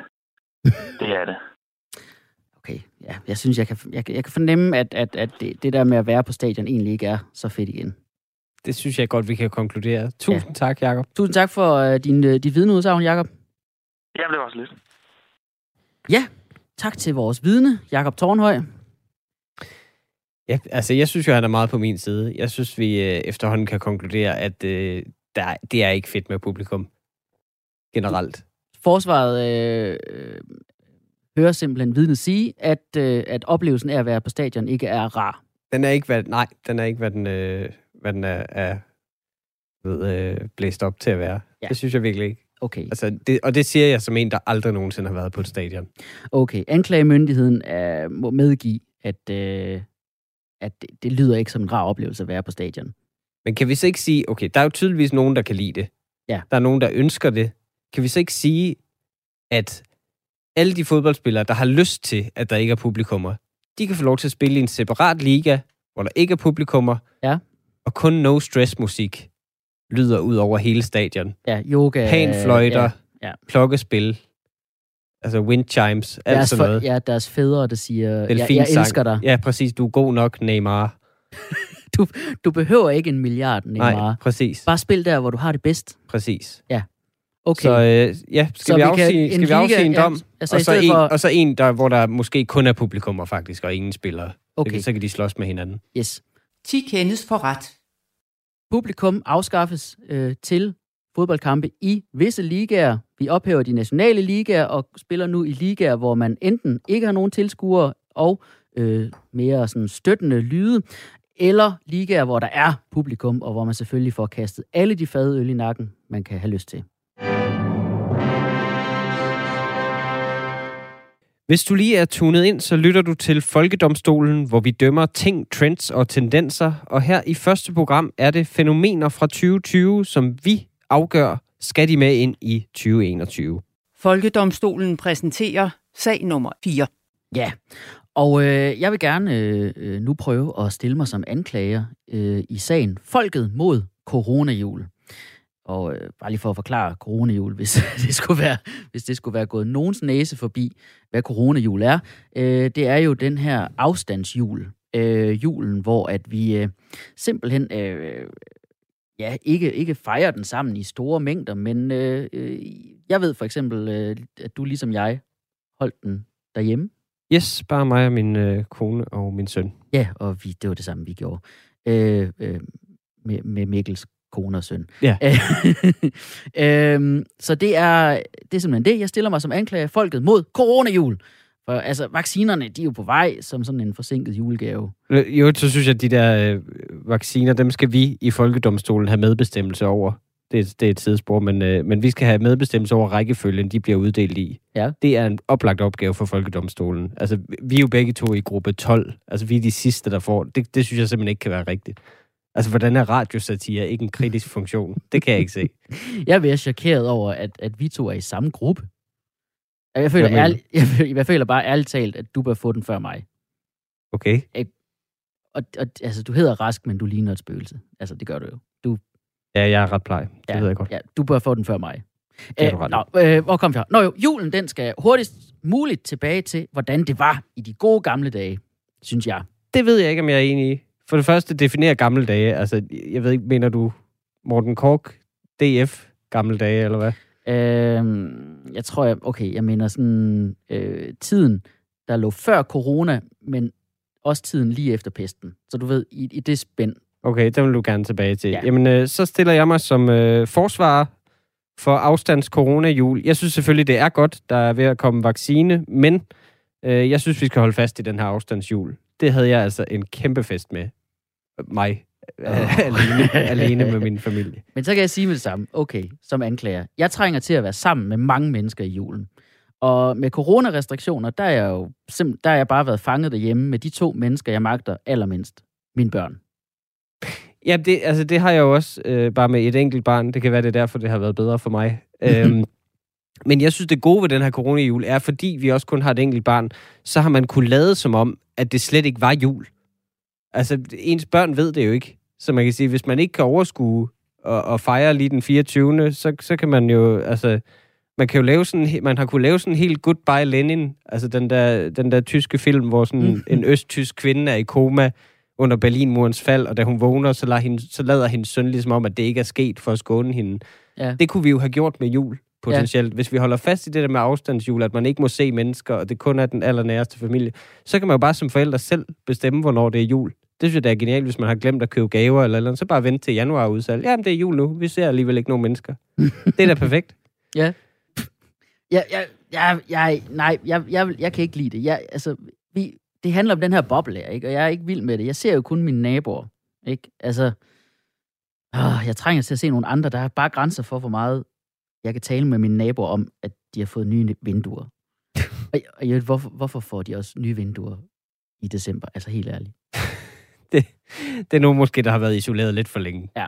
Det er det. Okay, ja, jeg synes, jeg kan, jeg, kan- jeg kan fornemme, at, at, at det, det der med at være på stadion egentlig ikke er så fedt igen. Det synes jeg godt, vi kan konkludere. Tusind ja. tak, Jacob. Tusind tak for øh, din, øh, dit vidneudsagn, Jakob. Jamen, det var også lidt. Tak til vores vidne, Jakob Tornhøj. Ja, altså, jeg synes jo, han er meget på min side. Jeg synes, vi øh, efterhånden kan konkludere, at øh, der, det er ikke fedt med publikum. Generelt. Forsvaret øh, øh, hører simpelthen vidnet sige, at, øh, at oplevelsen af at være på stadion ikke er rar. Den er ikke, hvad, nej, den er ikke, hvad den, øh, hvad den er, er ved, øh, blæst op til at være. Ja. Ja. Det synes jeg virkelig ikke. Okay, Altså, det, og det siger jeg som en, der aldrig nogensinde har været på et stadion. okay. Anklagemyndigheden er, må medgive, at, øh, at det, det lyder ikke som en rar oplevelse at være på stadion. Men kan vi så ikke sige, okay, der er jo tydeligvis nogen, der kan lide det. Ja. Der er nogen, der ønsker det. Kan vi så ikke sige, at alle de fodboldspillere, der har lyst til, at der ikke er publikummer, de kan få lov til at spille i en separat liga, hvor der ikke er publikummer, Ja. og kun no-stress-musik lyder ud over hele stadion. Ja, yoga... Panfløjter, ja, ja, klokkespil, altså wind chimes, alt Deres, sådan for, noget. ja, deres fædre, der siger, jeg, jeg elsker dig. Ja, præcis. Du er god nok, Neymar. Du behøver ikke en milliard, Neymar. Nej, præcis. Bare spil der, hvor du har det bedst. Præcis. Okay. Så øh, ja, skal Så vi, vi kan- afsige, en skal vi afsige en ja, dom? altså og, så en, for- og så en, der, hvor der måske kun er publikummer faktisk, og ingen spillere. okay. Så, så kan de slås med hinanden. Yes. 10 kendes for ret. Publikum afskaffes øh, til fodboldkampe i visse ligaer. Vi ophæver de nationale ligaer og spiller nu i ligaer, hvor man enten ikke har nogen tilskuere og øh, mere sådan støttende lyde, eller ligaer, hvor der er publikum, og hvor man selvfølgelig får kastet alle de fadøl i nakken, man kan have lyst til. Hvis du lige er tunet ind, så lytter du til Folkedomstolen, hvor vi dømmer ting, trends og tendenser. Og her i første program er det fænomener fra 2020, som vi afgør, skal de med ind i 2021. Folkedomstolen præsenterer sag nummer 4. Ja, og øh, jeg vil gerne øh, øh, nu prøve at stille mig som anklager øh, i sagen Folket mod coronajul. Og øh, bare lige for at forklare coronajul, hvis det skulle være, hvis det skulle være gået nogens næse forbi, hvad coronajul er. Øh, det er jo den her afstandsjul. Øh, julen, hvor at vi øh, simpelthen øh, ja, ikke, ikke fejrer den sammen i store mængder, men øh, øh, jeg ved for eksempel, øh, at du ligesom jeg holdt den derhjemme. Yes, bare mig og min øh, kone og min søn. Ja, og vi, det var det samme, vi gjorde. Øh, øh, med, med Mikkels kone og søn. Ja. øhm, så det er, det er simpelthen det. Jeg stiller mig som anklager folket mod coronajul. For altså, vaccinerne, de er jo på vej som sådan en forsinket julegave. Øh, Jo, så synes jeg, at de der øh, vacciner, dem skal vi i Folkedomstolen have medbestemmelse over. Det, er- det er et sidespor, men, øh, men vi skal have medbestemmelse over rækkefølgen, de bliver uddelt i. Ja. Det er en oplagt opgave for Folkedomstolen. Altså, vi er jo begge to i gruppe 12. Altså, vi er de sidste, der får. Det, det synes jeg simpelthen ikke kan være rigtigt. Altså, hvordan er radiosatire ikke en kritisk funktion? Det kan jeg ikke se. Jeg er chokeret over, at, at vi to er i samme gruppe. Jeg føler, mener ærlig, jeg, jeg føler bare ærligt talt, at du bør få den før mig. Okay? Og, og altså, du hedder Rask, men du ligner et spøgelse. Altså, det gør du jo. Ja, jeg er ret pleg. Det Ja, ved jeg godt. Ja, du bør få den før mig. Det har du ret nå, øh, hvor kom fra? Nå jo, julen den skal hurtigst muligt tilbage til, hvordan det var i de gode gamle dage, synes jeg. Det ved jeg ikke, om jeg er enig i. For det første, definerer gamle dage. Altså, jeg ved ikke, mener du Morten Kork, DF, gamle dage, eller hvad? Øh, jeg tror, jeg, okay, jeg mener sådan øh, tiden, der lå før corona, men også tiden lige efter pesten. Så du ved, i, i det spænd. Okay, den vil du gerne tilbage til. Ja. Jamen, øh, så stiller jeg mig som øh, forsvarer for afstands corona-jul. Jeg synes selvfølgelig, det er godt, der er ved at komme vaccine, men øh, jeg synes, vi skal holde fast i den her afstandsjul. Det havde jeg altså en kæmpe fest med. Mig. Alene, alene med min familie. Men så kan jeg sige med det samme. Okay, som anklager. Jeg trænger til at være sammen med mange mennesker i julen. Og med coronarestriktioner, der er jeg jo sim- der er jeg bare været fanget derhjemme med de to mennesker, jeg magter allermindst. Mine børn. Ja, det, altså, det har jeg jo også øh, bare med et enkelt barn. Det kan være, det er derfor, det har været bedre for mig. øhm, men jeg synes, det gode ved den her coronajul er, fordi vi også kun har et enkelt barn, så har man kunne lade som om, at det slet ikke var jul. Altså, ens børn ved det jo ikke. Så man kan sige, hvis man ikke kan overskue og, og fejre lige den 24. Så, så kan man jo, altså, man kan jo lave sådan, man har kunne lave sådan en helt Goodbye Lenin, altså den der, den der tyske film, hvor sådan en østtysk kvinde er i koma under Berlinmurens fald, og da hun vågner, så lader, hende, så lader hendes søn ligesom om, at det ikke er sket for at skåne hende. Ja. Det kunne vi jo have gjort med jul, potentielt. Ja. Hvis vi holder fast i det der med afstandsjul, at man ikke må se mennesker, og det kun er den allernæreste familie, så kan man jo bare som forældre selv bestemme, hvornår det er jul. Det synes jeg, det er genialt, hvis man har glemt at købe gaver eller eller andet, så bare vente til januar udsalg. Jamen, det er jul nu. Vi ser alligevel ikke nogen mennesker. det er da perfekt. Ja. Jeg, jeg, jeg, jeg, nej, jeg, jeg, jeg kan ikke lide det. Jeg, altså, vi, det handler om den her boble her, ikke? og jeg er ikke vild med det. Jeg ser jo kun mine naboer. Ikke? Altså, åh, jeg trænger til at se nogle andre. Der er bare grænser for, hvor meget jeg kan tale med mine naboer om, at de har fået nye vinduer. og, og jeg hvorfor, hvorfor får de også nye vinduer i december? Altså helt ærligt. det, det er nogen måske, der har været isoleret lidt for længe. Ja.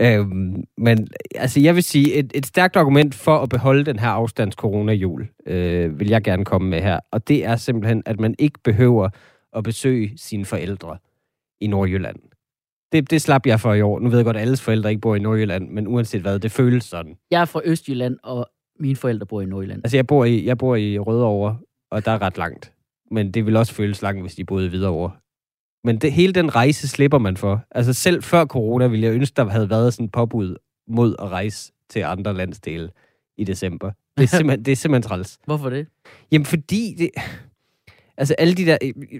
Øhm, men altså, jeg vil sige, et, et stærkt argument for at beholde den her afstands corona-jul, øh, vil jeg gerne komme med her. Og det er simpelthen, at man ikke behøver at besøge sine forældre i Nordjylland. Det, det slap jeg for i år. Nu ved jeg godt, at alles forældre ikke bor i Nordjylland, men uanset hvad, det føles sådan. Jeg er fra Østjylland, og mine forældre bor i Nordjylland. Altså, jeg bor i, jeg bor i Rødovre, og der er ret langt. Men det vil også føles langt, hvis de boede i Hvidovre. Men det, hele den rejse slipper man for. Altså selv før corona ville jeg ønske, der havde været sådan et påbud mod at rejse til andre landsdele i december. Det er simpelthen, det er simpelthen træls. Hvorfor det? Jamen fordi det... Altså alle de der...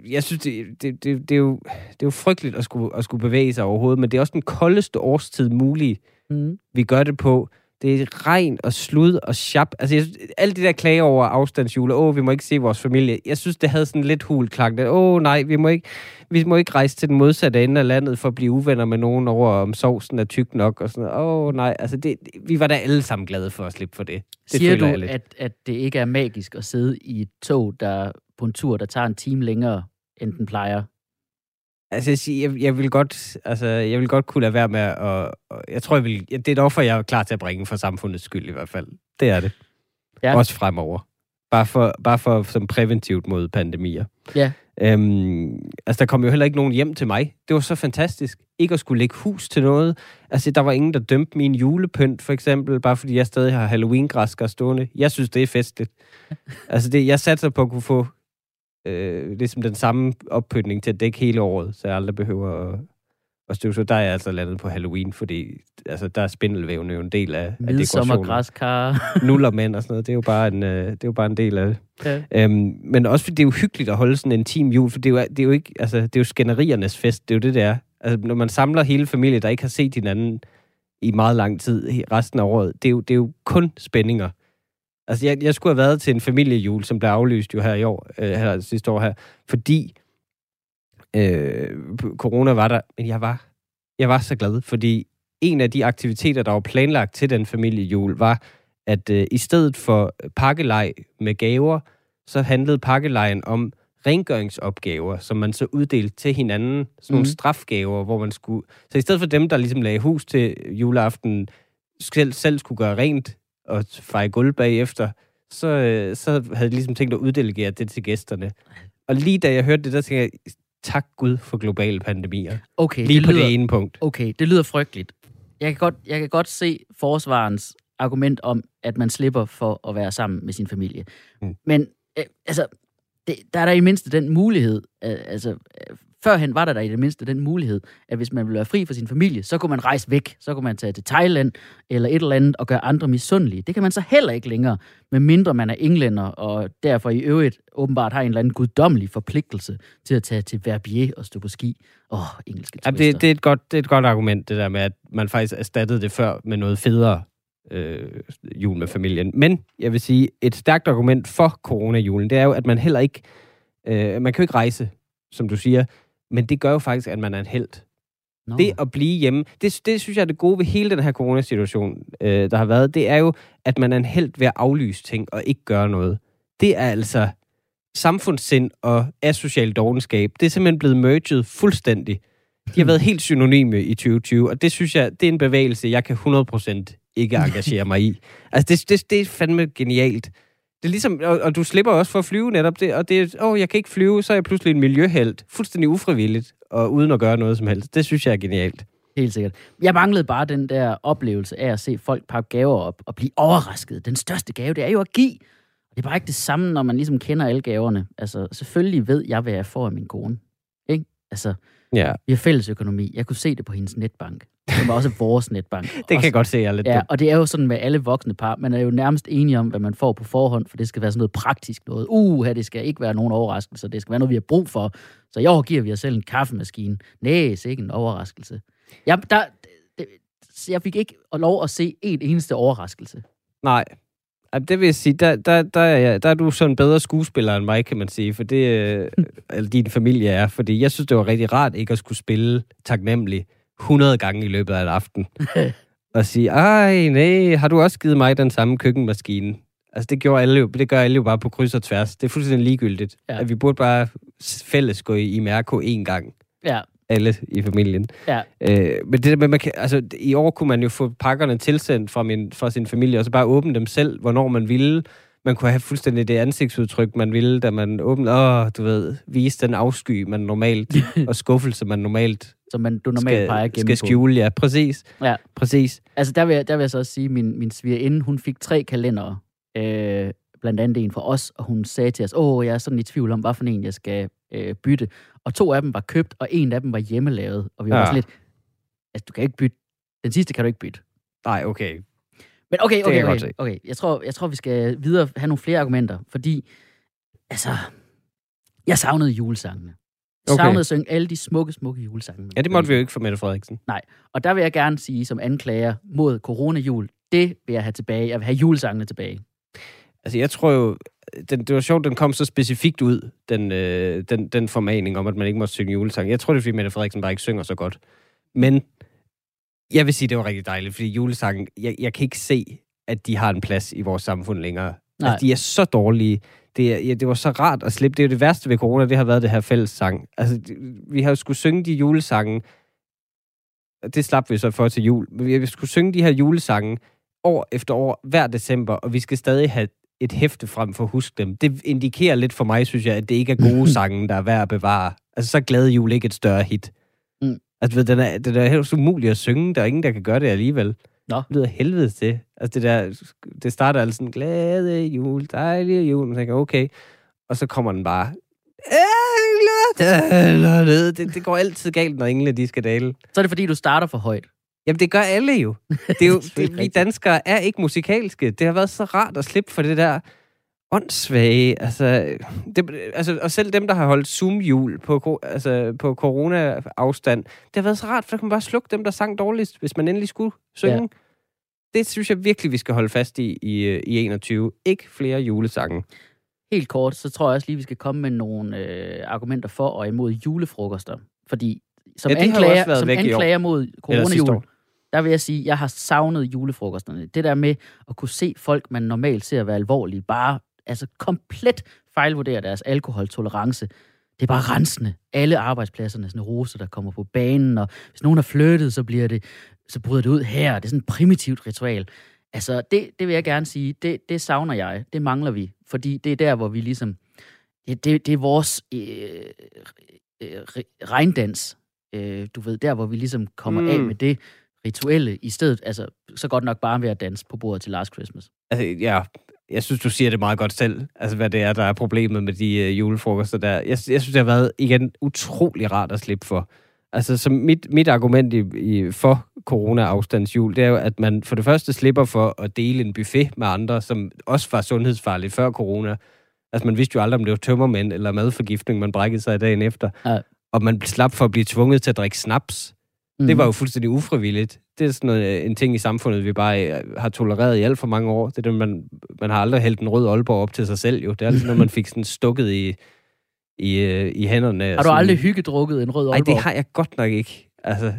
Jeg synes, det, det, det, det, er, jo, det er jo frygteligt at skulle, at skulle bevæge sig overhovedet, men det er også den koldeste årstid mulige, Mm. vi gør det på. Det er regn og slud og sjap. Altså, jeg, alt det der klage over afstandsjul, åh, vi må ikke se vores familie. Jeg synes, det havde sådan lidt hul klang. Åh, nej, vi må, ikke, vi må ikke rejse til den modsatte ende af landet for at blive uvenner med nogen over, om sovsen er tyk nok og sådan noget. Åh, nej, altså, det, vi var da alle sammen glade for at slippe for det. det Siger du, lidt. at, at det ikke er magisk at sidde i et tog, der på en tur, der tager en time længere, end den plejer? Altså, jeg, siger, jeg, jeg, vil godt, altså, jeg vil godt kunne lade være med at... Og, og jeg tror, jeg vil, det er et offer, jeg er klar til at bringe for samfundets skyld i hvert fald. Det er det. Ja. Også fremover. Bare for, bare for som præventivt mod pandemier. Ja. Øhm, altså, der kom jo heller ikke nogen hjem til mig. Det var så fantastisk. Ikke at skulle lægge hus til noget. Altså, der var ingen, der dømte min julepynt, for eksempel, bare fordi jeg stadig har Halloween-græsker stående. Jeg synes, det er festligt. altså, det, jeg satte på at kunne få øh, ligesom den samme oppyntning til at dække hele året, så jeg aldrig behøver at, at støvsuge. Der er jeg altså landet på Halloween, fordi altså, der er spindelvævne jo en del af, af dekorationen. græskar. Nullermænd og sådan noget, det er jo bare en, øh, det er jo bare en del af det. ja. Øhm, men også fordi det er jo hyggeligt at holde sådan en team jul, for det er jo, det er jo ikke, altså, det er jo skænderiernes fest, det er jo det, det er. Altså, når man samler hele familien, der ikke har set hinanden i meget lang tid resten af året, det er jo, det er jo kun spændinger. Altså, jeg, jeg skulle have været til en familiejul, som blev aflyst jo her i år, øh, her sidste år her, fordi øh, corona var der, men jeg var, jeg var så glad, fordi en af de aktiviteter, der var planlagt til den familiejul, var, at øh, i stedet for pakkelej med gaver, så handlede pakkelejen om rengøringsopgaver, som man så uddelte til hinanden, sådan nogle Mhm. strafgaver, hvor man skulle... Så i stedet for dem, der ligesom lagde hus til juleaften, selv, selv skulle gøre rent og feje gulv bagefter, så, øh, så havde de ligesom tænkt at uddelegere det til gæsterne. Og lige da jeg hørte det, der tænkte jeg, tak Gud for globale pandemier. Okay, Lige det på lyder, det ene punkt. okay, det lyder frygteligt. Jeg kan, godt, jeg kan godt se forsvarens argument om, at man slipper for at være sammen med sin familie. Mm. Men øh, altså, det, der er der i mindste den mulighed, øh, altså, øh, førhen var der der i det mindste den mulighed, at hvis man ville være fri for sin familie, så kunne man rejse væk. Så kunne man tage til Thailand eller et eller andet og gøre andre misundelige. Det kan man så heller ikke længere, medmindre man er englænder, og derfor i øvrigt åbenbart har en eller anden guddommelig forpligtelse til at tage til Verbier og stå på ski. Åh, oh, engelske Ja, det, det, er et godt, det er et godt argument, det der med, at man faktisk erstattede det før med noget federe øh, jul med familien. Men jeg vil sige, et stærkt argument for coronajulen, det er jo, at man heller ikke, øh, man kan jo ikke rejse, som du siger, men det gør jo faktisk, at man er en held. Nå. Det at blive hjemme, det, det synes jeg er det gode ved hele den her coronasituation, øh, der har været, det er jo, at man er en held ved at aflyse ting og ikke gøre noget. Det er altså samfundssind og asocial dogenskab. Det er simpelthen blevet merged fuldstændig. De har været helt synonyme i 2020, og det synes jeg, det er en bevægelse, jeg kan 100% ikke engagere mig i. Altså, det, det, det er fandme genialt. Det er ligesom, og, og du slipper også for at flyve netop det, og det er, åh, jeg kan ikke flyve, så er jeg pludselig en miljøhelt. Fuldstændig ufrivilligt, og uden at gøre noget som helst. Det synes jeg er genialt. Helt sikkert. Jeg manglede bare den der oplevelse af at se folk pakke gaver op og blive overrasket. Den største gave, det er jo at give. Og det er bare ikke det samme, når man ligesom kender alle gaverne. Altså, selvfølgelig ved jeg, hvad jeg får af min kone. Ikke? Altså, Ja, vi har fælles økonomi. Jeg kunne se det på hendes netbank. Det var også vores netbank. det kan jeg godt se, jeg er lidt Ja, dum. og det er jo sådan med alle voksne par. Man er jo nærmest enige om, hvad man får på forhånd, for det skal være sådan noget praktisk noget. Uh, her, det skal ikke være nogen overraskelse. Det skal være noget, vi har brug for. Så i år giver vi os selv en kaffemaskine. Så ikke en overraskelse. Jeg, der, det, jeg fik ikke lov at se en eneste overraskelse. Nej. Ej, Det vil jeg sige, der, der, der, er, der er du sådan en bedre skuespiller end mig, kan man sige, for det, øh, eller din familie er, fordi jeg synes, det var rigtig rart ikke at skulle spille taknemmelig 100 gange i løbet af en aften. og sige, ej, nej, har du også givet mig den samme køkkenmaskine? Altså, det, gjorde alle jo, det gør alle jo bare på kryds og tværs. Det er fuldstændig ligegyldigt. Ja. At vi burde bare fælles gå i, i Mærko én gang, Ja, alle i familien. ja. Øh, men det der med, man kan, altså, i år kunne man jo få pakkerne tilsendt fra, min, fra sin familie, og så bare åbne dem selv, hvornår man ville. Man kunne have fuldstændig det ansigtsudtryk, man ville, da man åbnede, åh, du ved, vise den afsky, man normalt, og skuffelse, man normalt, Som man, du normalt skal, peger gennem skal skjule. Ja, præcis. Ja. Præcis. Altså, der vil, jeg, der vil jeg så også sige, at min, min svigerinde, hun fik tre kalendere. Øh, blandt andet en fra os, og hun sagde til os, åh, jeg er sådan i tvivl om, hvad for en jeg skal øh, bytte. Og to af dem var købt, og en af dem var hjemmelavet. Og vi var Ja. også lidt, altså, du kan ikke bytte. Den sidste kan du ikke bytte. Nej, okay. Men okay, okay, okay. se. okay. Jeg, tror, jeg tror, vi skal videre have nogle flere argumenter, fordi, altså, jeg savnede julesangene. Jeg Okay. savnede at synge alle de smukke, smukke julesange. Ja, det måtte vi jo ikke for Mette Frederiksen. Og der vil jeg gerne sige som anklager mod coronajul, det vil jeg have tilbage. Jeg vil have julesangene tilbage. Altså, jeg tror jo, den, det var sjovt, den kom så specifikt ud, den, øh, den, den formaning om, at man ikke må synge julesang. Jeg tror, det er, fordi Mette Frederiksen bare ikke synger så godt. Men jeg vil sige, det var rigtig dejligt, fordi julesangen, jeg, jeg kan ikke se, at de har en plads i vores samfund længere. Nej. Altså, de er så dårlige. Det, er, ja, det var så rart at slippe. Det er jo det værste ved corona, det har været det her fællessang. Altså, vi har jo skulle synge de julesange, det slap vi så for til jul, men vi skulle synge de her julesange år efter år, hver december, og vi skal stadig have et hæfte frem for at huske dem. Det indikerer lidt for mig, synes jeg, at det ikke er gode sange, der er værd at bevare. Altså, så er glade jul ikke et større hit. Mm. Altså, ved, den er, den er helt umuligt at synge. Der er ingen, der kan gøre det alligevel. Nå. Det lyder helvede til. Altså, det der, det starter altså sådan, glade jul, dejlige jul. Man tænker, okay. Og så kommer den bare. Det, det går altid galt, når engle de skal dale. Så er det, fordi du starter for højt. Jamen, det gør alle jo. Det er jo Det det, vi danskere er ikke musikalske. Det har været så rart at slippe for det der åndssvage. Altså, det, altså, og selv dem, der har holdt Zoom-jul på, altså, på corona-afstand, det har været så rart, for der kan man bare slukke dem, der sang dårligst, hvis man endelig skulle synge. Ja. Det synes jeg virkelig, vi skal holde fast i i, i 21. Ikke flere julesange. Helt kort, så tror jeg også lige, vi skal komme med nogle øh, argumenter for og imod julefrokoster. Fordi som Ja, anklager, som anklager mod coronajul. Der vil jeg sige, jeg har savnet julefrokosterne. Det der med at kunne se folk, man normalt ser være alvorlige, bare altså komplet fejlvurdere deres alkoholtolerance. Det er bare rensende. Alle arbejdspladserne, sådan roser, der kommer på banen, og hvis nogen har flyttet, så bliver det, så bryder det ud her. Det er sådan et primitivt ritual. Altså, det, det vil jeg gerne sige, det, det savner jeg. Det mangler vi, fordi det er der, hvor vi ligesom... Det, det, det er vores øh, øh, re- regndans. Øh, du ved, der hvor vi ligesom kommer mm. af med det rituelle, i stedet, altså, så godt nok bare ved at danse på bordet til Last Christmas. Altså, ja, jeg synes, du siger det meget godt selv, altså hvad det er, der er problemet med de øh, julefrokoster der. Jeg, jeg synes, det har været, igen, utrolig rart at slippe for. Altså, som mit, mit argument i, i, for corona-afstandsjul, det er jo, at man for det første slipper for at dele en buffet med andre, som også var sundhedsfarlig før corona. Altså, man vidste jo aldrig, om det var tømmermænd eller madforgiftning, man brækkede sig i dagen efter. Ja. Og man slap for at blive tvunget til at drikke snaps. Mm. Det var jo fuldstændig ufrivilligt. Det er sådan noget, øh, en ting i samfundet, vi bare øh, har tolereret i alt for mange år. Det er det, man, man har aldrig hældt en rød Aalborg op til sig selv, jo. Det er altid noget, man fik sådan stukket i, i, øh, i hænderne. Har du sådan, aldrig hyggedrukket en rød Nej, Aalborg? det har jeg godt nok ikke. Altså,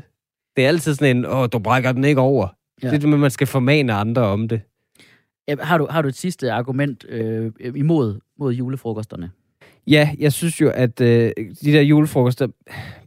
det er altid sådan en, åh, du brækker den ikke over. Ja. Det er det man skal formane andre om det. Ja, Har du, har du et sidste argument øh, imod mod julefrokosterne? Ja, jeg synes jo, at øh, de der julefrokoster...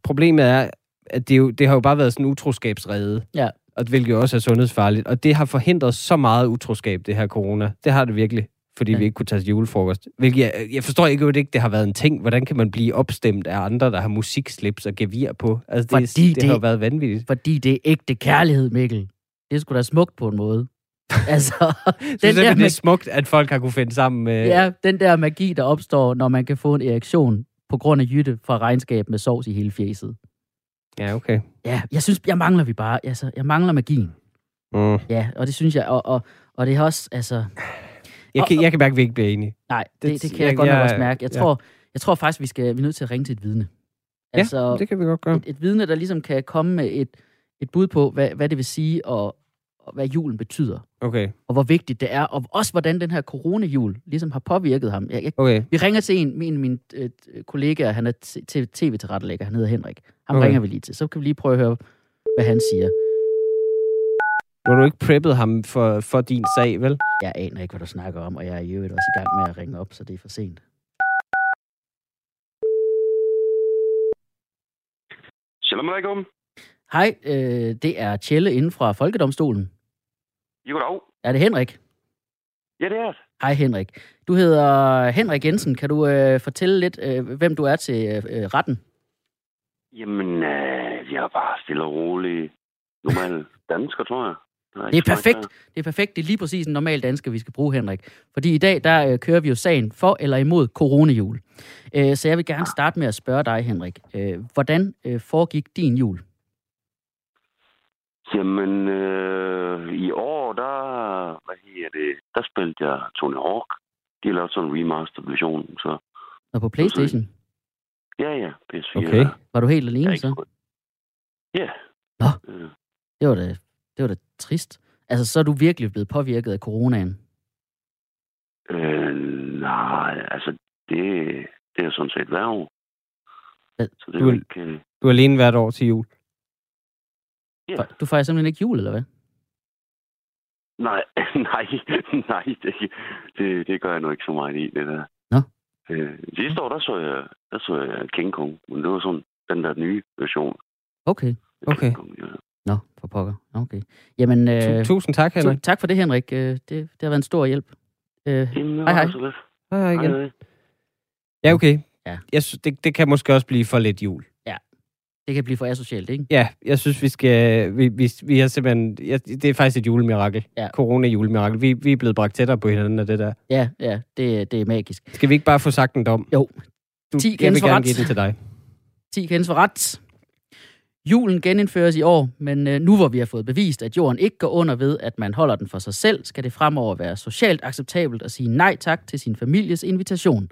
Problemet er, at det, jo, det har jo bare været sådan en utroskabsrede. Ja. Og hvilket jo også er sundhedsfarligt. Og det har forhindret så meget utroskab, det her corona. Det har det virkelig, fordi Ja. vi ikke kunne tage til julefrokost. Hvilket jeg, jeg forstår ikke, at det ikke det har været en ting. Hvordan kan man blive opstemt af andre, der har musikslips og gevir på? Altså, det, Fordi det, det har jo været vanvittigt. Fordi det er ægte kærlighed, Mikkel. Det skulle da smukt på en måde. altså, Den der, det er mag- smukt, at folk har kunne finde sammen med... ja, den der magi, der opstår, når man kan få en erektion på grund af jytte fra regnskab med sovs i hele fjeset. Ja okay. Ja, jeg synes, jeg mangler vi bare. Altså, jeg mangler magien. Mm. Ja, og det synes jeg. Og, og, og det er også, altså... Jeg, kan, jeg kan mærke, at vi ikke bliver enige. Nej, det, det, Det- kan jeg, jeg- godt nok også mærke. Jeg ja. tror, jeg tror faktisk, vi, skal, vi er nødt til at ringe til et vidne. Ja, Altså, det kan vi godt gøre. et, et vidne, der ligesom kan komme med et, et bud på, hvad, hvad det vil sige, og, og hvad julen betyder. Okay, Og hvor vigtigt det er, og også hvordan den her coronajul ligesom har påvirket ham. Jeg, jeg, okay. vi ringer til en, en af mine øh, kollegaer, han er tv-tilrettelægger, han hedder Henrik. Ham Okay. ringer vi lige til. Så kan vi lige prøve at høre, hvad han siger. Har du ikke preppet ham for, for din sag, vel? Jeg aner ikke, hvad du snakker om, og jeg er i øvrigt også i gang med at ringe op, så det er for sent. Salam alaikum. Hej, øh, det er Tjelle inden fra Folkedomstolen. Jo, dag. Er det Henrik? Ja, det er det. Hej Henrik. Du hedder Henrik Jensen. Kan du øh, fortælle lidt, øh, hvem du er til øh, retten? Jamen, øh, jeg er bare stille og rolig. Normal dansker, tror jeg. Det er så perfekt. Det er perfekt. Det er lige præcis en normal dansker, vi skal bruge, Henrik. Fordi i dag, der øh, kører vi jo sagen for eller imod coronajul. Øh, så jeg vil gerne starte med at spørge dig, Henrik. Øh, hvordan øh, foregik din jul? Jamen, øh, i år, der, hvad hedder det, der spillede jeg Tony Hawk. De lavet sådan en remastered version, så Og på Playstation? Ja, ja, PS4. Okay. Var du helt alene så? Ja. Nå. Øh, Det var da, det var da trist. Altså, så er du virkelig blevet påvirket af coronaen. Øh, nej, altså, det, det er sådan set hver år. Så det Du er- ikke... øh, Du er alene hvert år til jul. Ja. Du fejrer simpelthen ikke jul, eller hvad? Nej, nej, nej, det, det, det gør jeg nu ikke så meget i, det der. Øh, sidste år, der så jeg, der så jeg King Kong, men det var sådan den der nye version. Okay. af Okay. Kong, ja. Nå, for pokker. Okay. Jamen, øh, Tu- Tusind tak, Henrik. tak for det, Henrik. Øh, det, det har været en stor hjælp. Øh, Jamen, Hej, hej. Så lidt. Hej, hej igen. Hej, hej. Ja, okay. Ja. Jeg synes, det, det kan måske også blive for lidt jul. Det kan blive for asocialt, ikke? Ja, jeg synes, vi skal... Vi, vi, vi har simpelthen... Ja, det er faktisk et julemirakel. Ja. Corona-julemirakel. Vi, vi er blevet bragt tættere på hinanden af det der. Ja, ja, det, det er magisk. Skal vi ikke bare få sagt en dom? Jo. Du, 10 jeg vil gerne ret. give den til dig. 10 kendes for ret. Julen genindføres i år, men øh, nu hvor vi har fået bevist, at jorden ikke går under ved, at man holder den for sig selv, skal det fremover være socialt acceptabelt at sige nej tak til sin families invitation.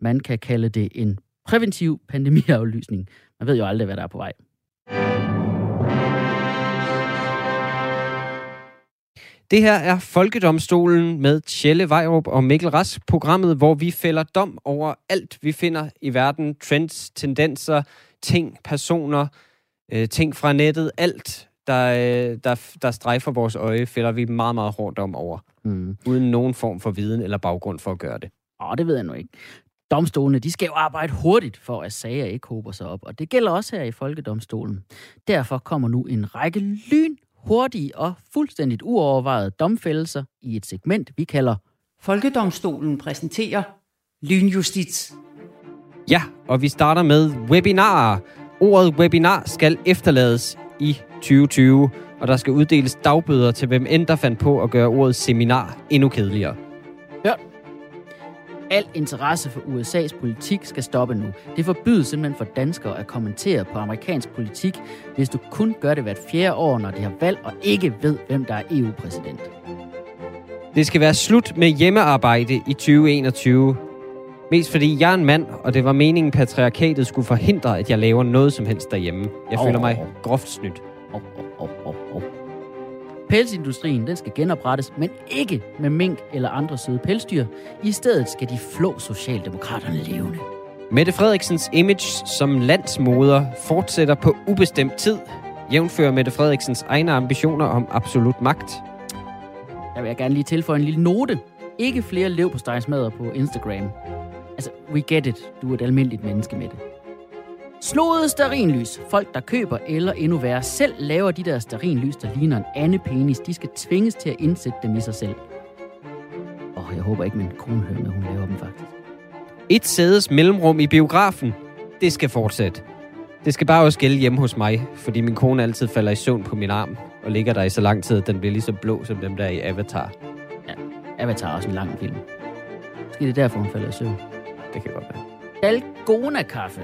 Man kan kalde det en præventiv pandemiaflysning. Man ved jo aldrig, hvad der er på vej. Det her er Folkedomstolen med Tjelle Vejrup og Mikkel Rask, programmet, hvor vi fælder dom over alt, vi finder i verden. Trends, tendenser, ting, personer, øh, ting fra nettet, alt, der, øh, der, der strejfer vores øje, fælder vi meget, meget hårdt dom over. Mm. Uden nogen form for viden eller baggrund for at gøre det. Åh, det ved jeg nu ikke. Domstolene, de skal jo arbejde hurtigt for, at sager ikke hober sig op, og det gælder også her i Folkedomstolen. Derfor kommer nu en række lyn, hurtige og fuldstændigt uovervejede domfældelser i et segment, vi kalder Folkedomstolen præsenterer Lynjustits. Ja, og vi starter med webinarer. Ordet webinar skal efterlades i 2020, og der skal uddeles dagbøder til hvem end der fandt på at gøre ordet seminar endnu kedeligere. Al interesse for USA's politik skal stoppe nu. Det forbydes simpelthen for danskere at kommentere på amerikansk politik, hvis du kun gør det hvert fjerde år, når de har valg, og ikke ved, hvem der er EU-præsident. Det skal være slut med hjemmearbejde i 2021. Mest fordi jeg er en mand, og det var meningen, patriarkatet skulle forhindre, at jeg laver noget som helst derhjemme. Jeg Åh. føler mig groft snydt. Oh, oh, oh, oh, oh. Pelsindustrien den skal genoprettes, men ikke med mink eller andre søde pelsdyr. I stedet skal de flå Socialdemokraterne levende. Mette Frederiksens image som landsmoder fortsætter på ubestemt tid. Jævnfører Mette Frederiksens egne ambitioner om absolut magt. Jeg vil gerne lige tilføje en lille note. Ikke flere lev på på Instagram. Altså, we get it. Du er et almindeligt menneske med det. Slået sterinlys. Folk, der køber eller endnu værre selv laver de der sterinlys, der ligner en anden penis, de skal tvinges til at indsætte dem i sig selv. Åh, oh, jeg håber ikke, min kone hører med, hun laver dem faktisk. Et sædes mellemrum i biografen. Det skal fortsætte. Det skal bare også gælde hjemme hos mig, fordi min kone altid falder i søvn på min arm, og ligger der i så lang tid, at den bliver lige så blå som dem der i Avatar. Avatar er også en lang film. Måske det er derfor, hun falder i søvn. Det kan godt være. Dalgona-kaffe.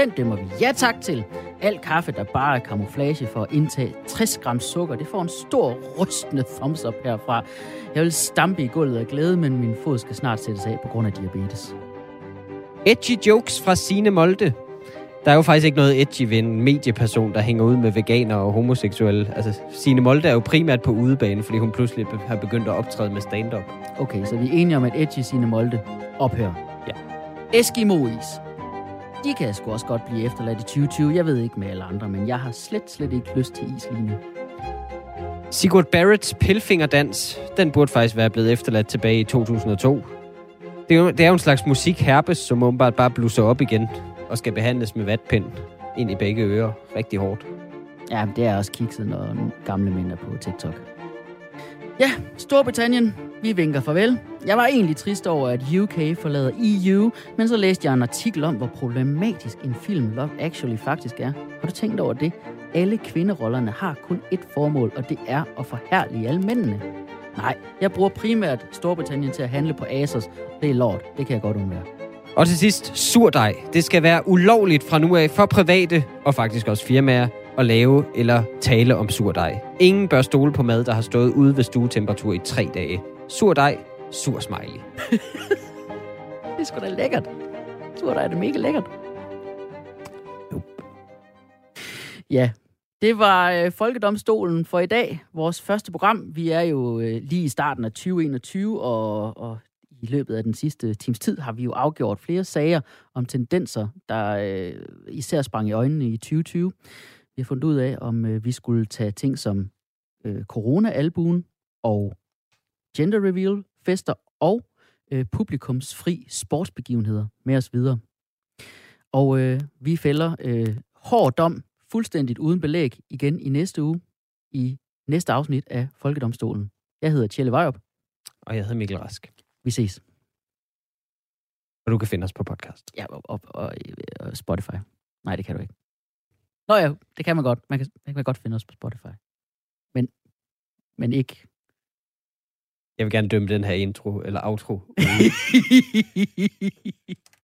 Den dømmer vi ja tak til. Al kaffe, der bare er kamuflage for at indtage 60 gram sukker, det får en stor rystende thumbs up herfra. Jeg vil stampe i gulvet af glæde, men min fod skal snart sættes af på grund af diabetes. Edgy jokes fra Sine Molde. Der er jo faktisk ikke noget edgy ved en medieperson, der hænger ud med veganer og homoseksuelle. Altså, Sine Molde er jo primært på udebane, fordi hun pludselig har begyndt at optræde med stand-up. Okay, så vi er enige om, at Edgy sine Molde ophører. Ja. Eskimo-is. De kan sgu også godt blive efterladt i 2020. Jeg ved ikke med alle andre, men jeg har slet, slet ikke lyst til is lige nu. Sigurd Barretts Pilfingerdans, den burde faktisk være blevet efterladt tilbage i 2002. Det er jo, det er jo en slags musikherpes, som åbenbart bare blusser op igen og skal behandles med vatpind ind i begge ører. Rigtig hårdt. Ja, det er også kikset, når gamle mænd er på TikTok. Ja, Storbritannien. Vi vinker farvel. Jeg var egentlig trist over, at UK forlader EU, men så læste jeg en artikel om, hvor problematisk en film Love Actually faktisk er. Har du tænkt over det? Alle kvinderollerne har kun ét formål, og det er at forherlige alle mændene. Nej, jeg bruger primært Storbritannien til at handle på Asos. Det er lort. Det kan jeg godt undvære. Og til sidst, surdej. Det skal være ulovligt fra nu af for private og faktisk også firmaer at lave eller tale om surdej. Ingen bør stole på mad, der har stået ude ved stuetemperatur i tre dage. Surdej, sur smiley. Det er sgu da lækkert. Surdej er det mega lækkert. Jo. Ja, Det var øh, Folkedomstolen for i dag, vores første program. Vi er jo øh, lige i starten af 2021, og, og i løbet af den sidste times tid har vi jo afgjort flere sager om tendenser, der øh, især sprang i øjnene i 2020. Vi har fundet ud af, om øh, vi skulle tage ting som øh, corona-albuen og gender reveal, fester og øh, publikumsfri sportsbegivenheder med os videre. Og øh, vi fælder øh, hård dom fuldstændigt uden belæg igen i næste uge i næste afsnit af Folkedomstolen. Jeg hedder Tjelle Vejrup. Og jeg hedder Mikkel Rask. Vi ses. Og du kan finde os på podcast. Ja, og, og, og, og Spotify. Nej, det kan du ikke. Nå ja, det kan man godt. Man kan, man kan godt finde os på Spotify. Men, men ikke. Jeg vil gerne dømme den her intro, eller outro.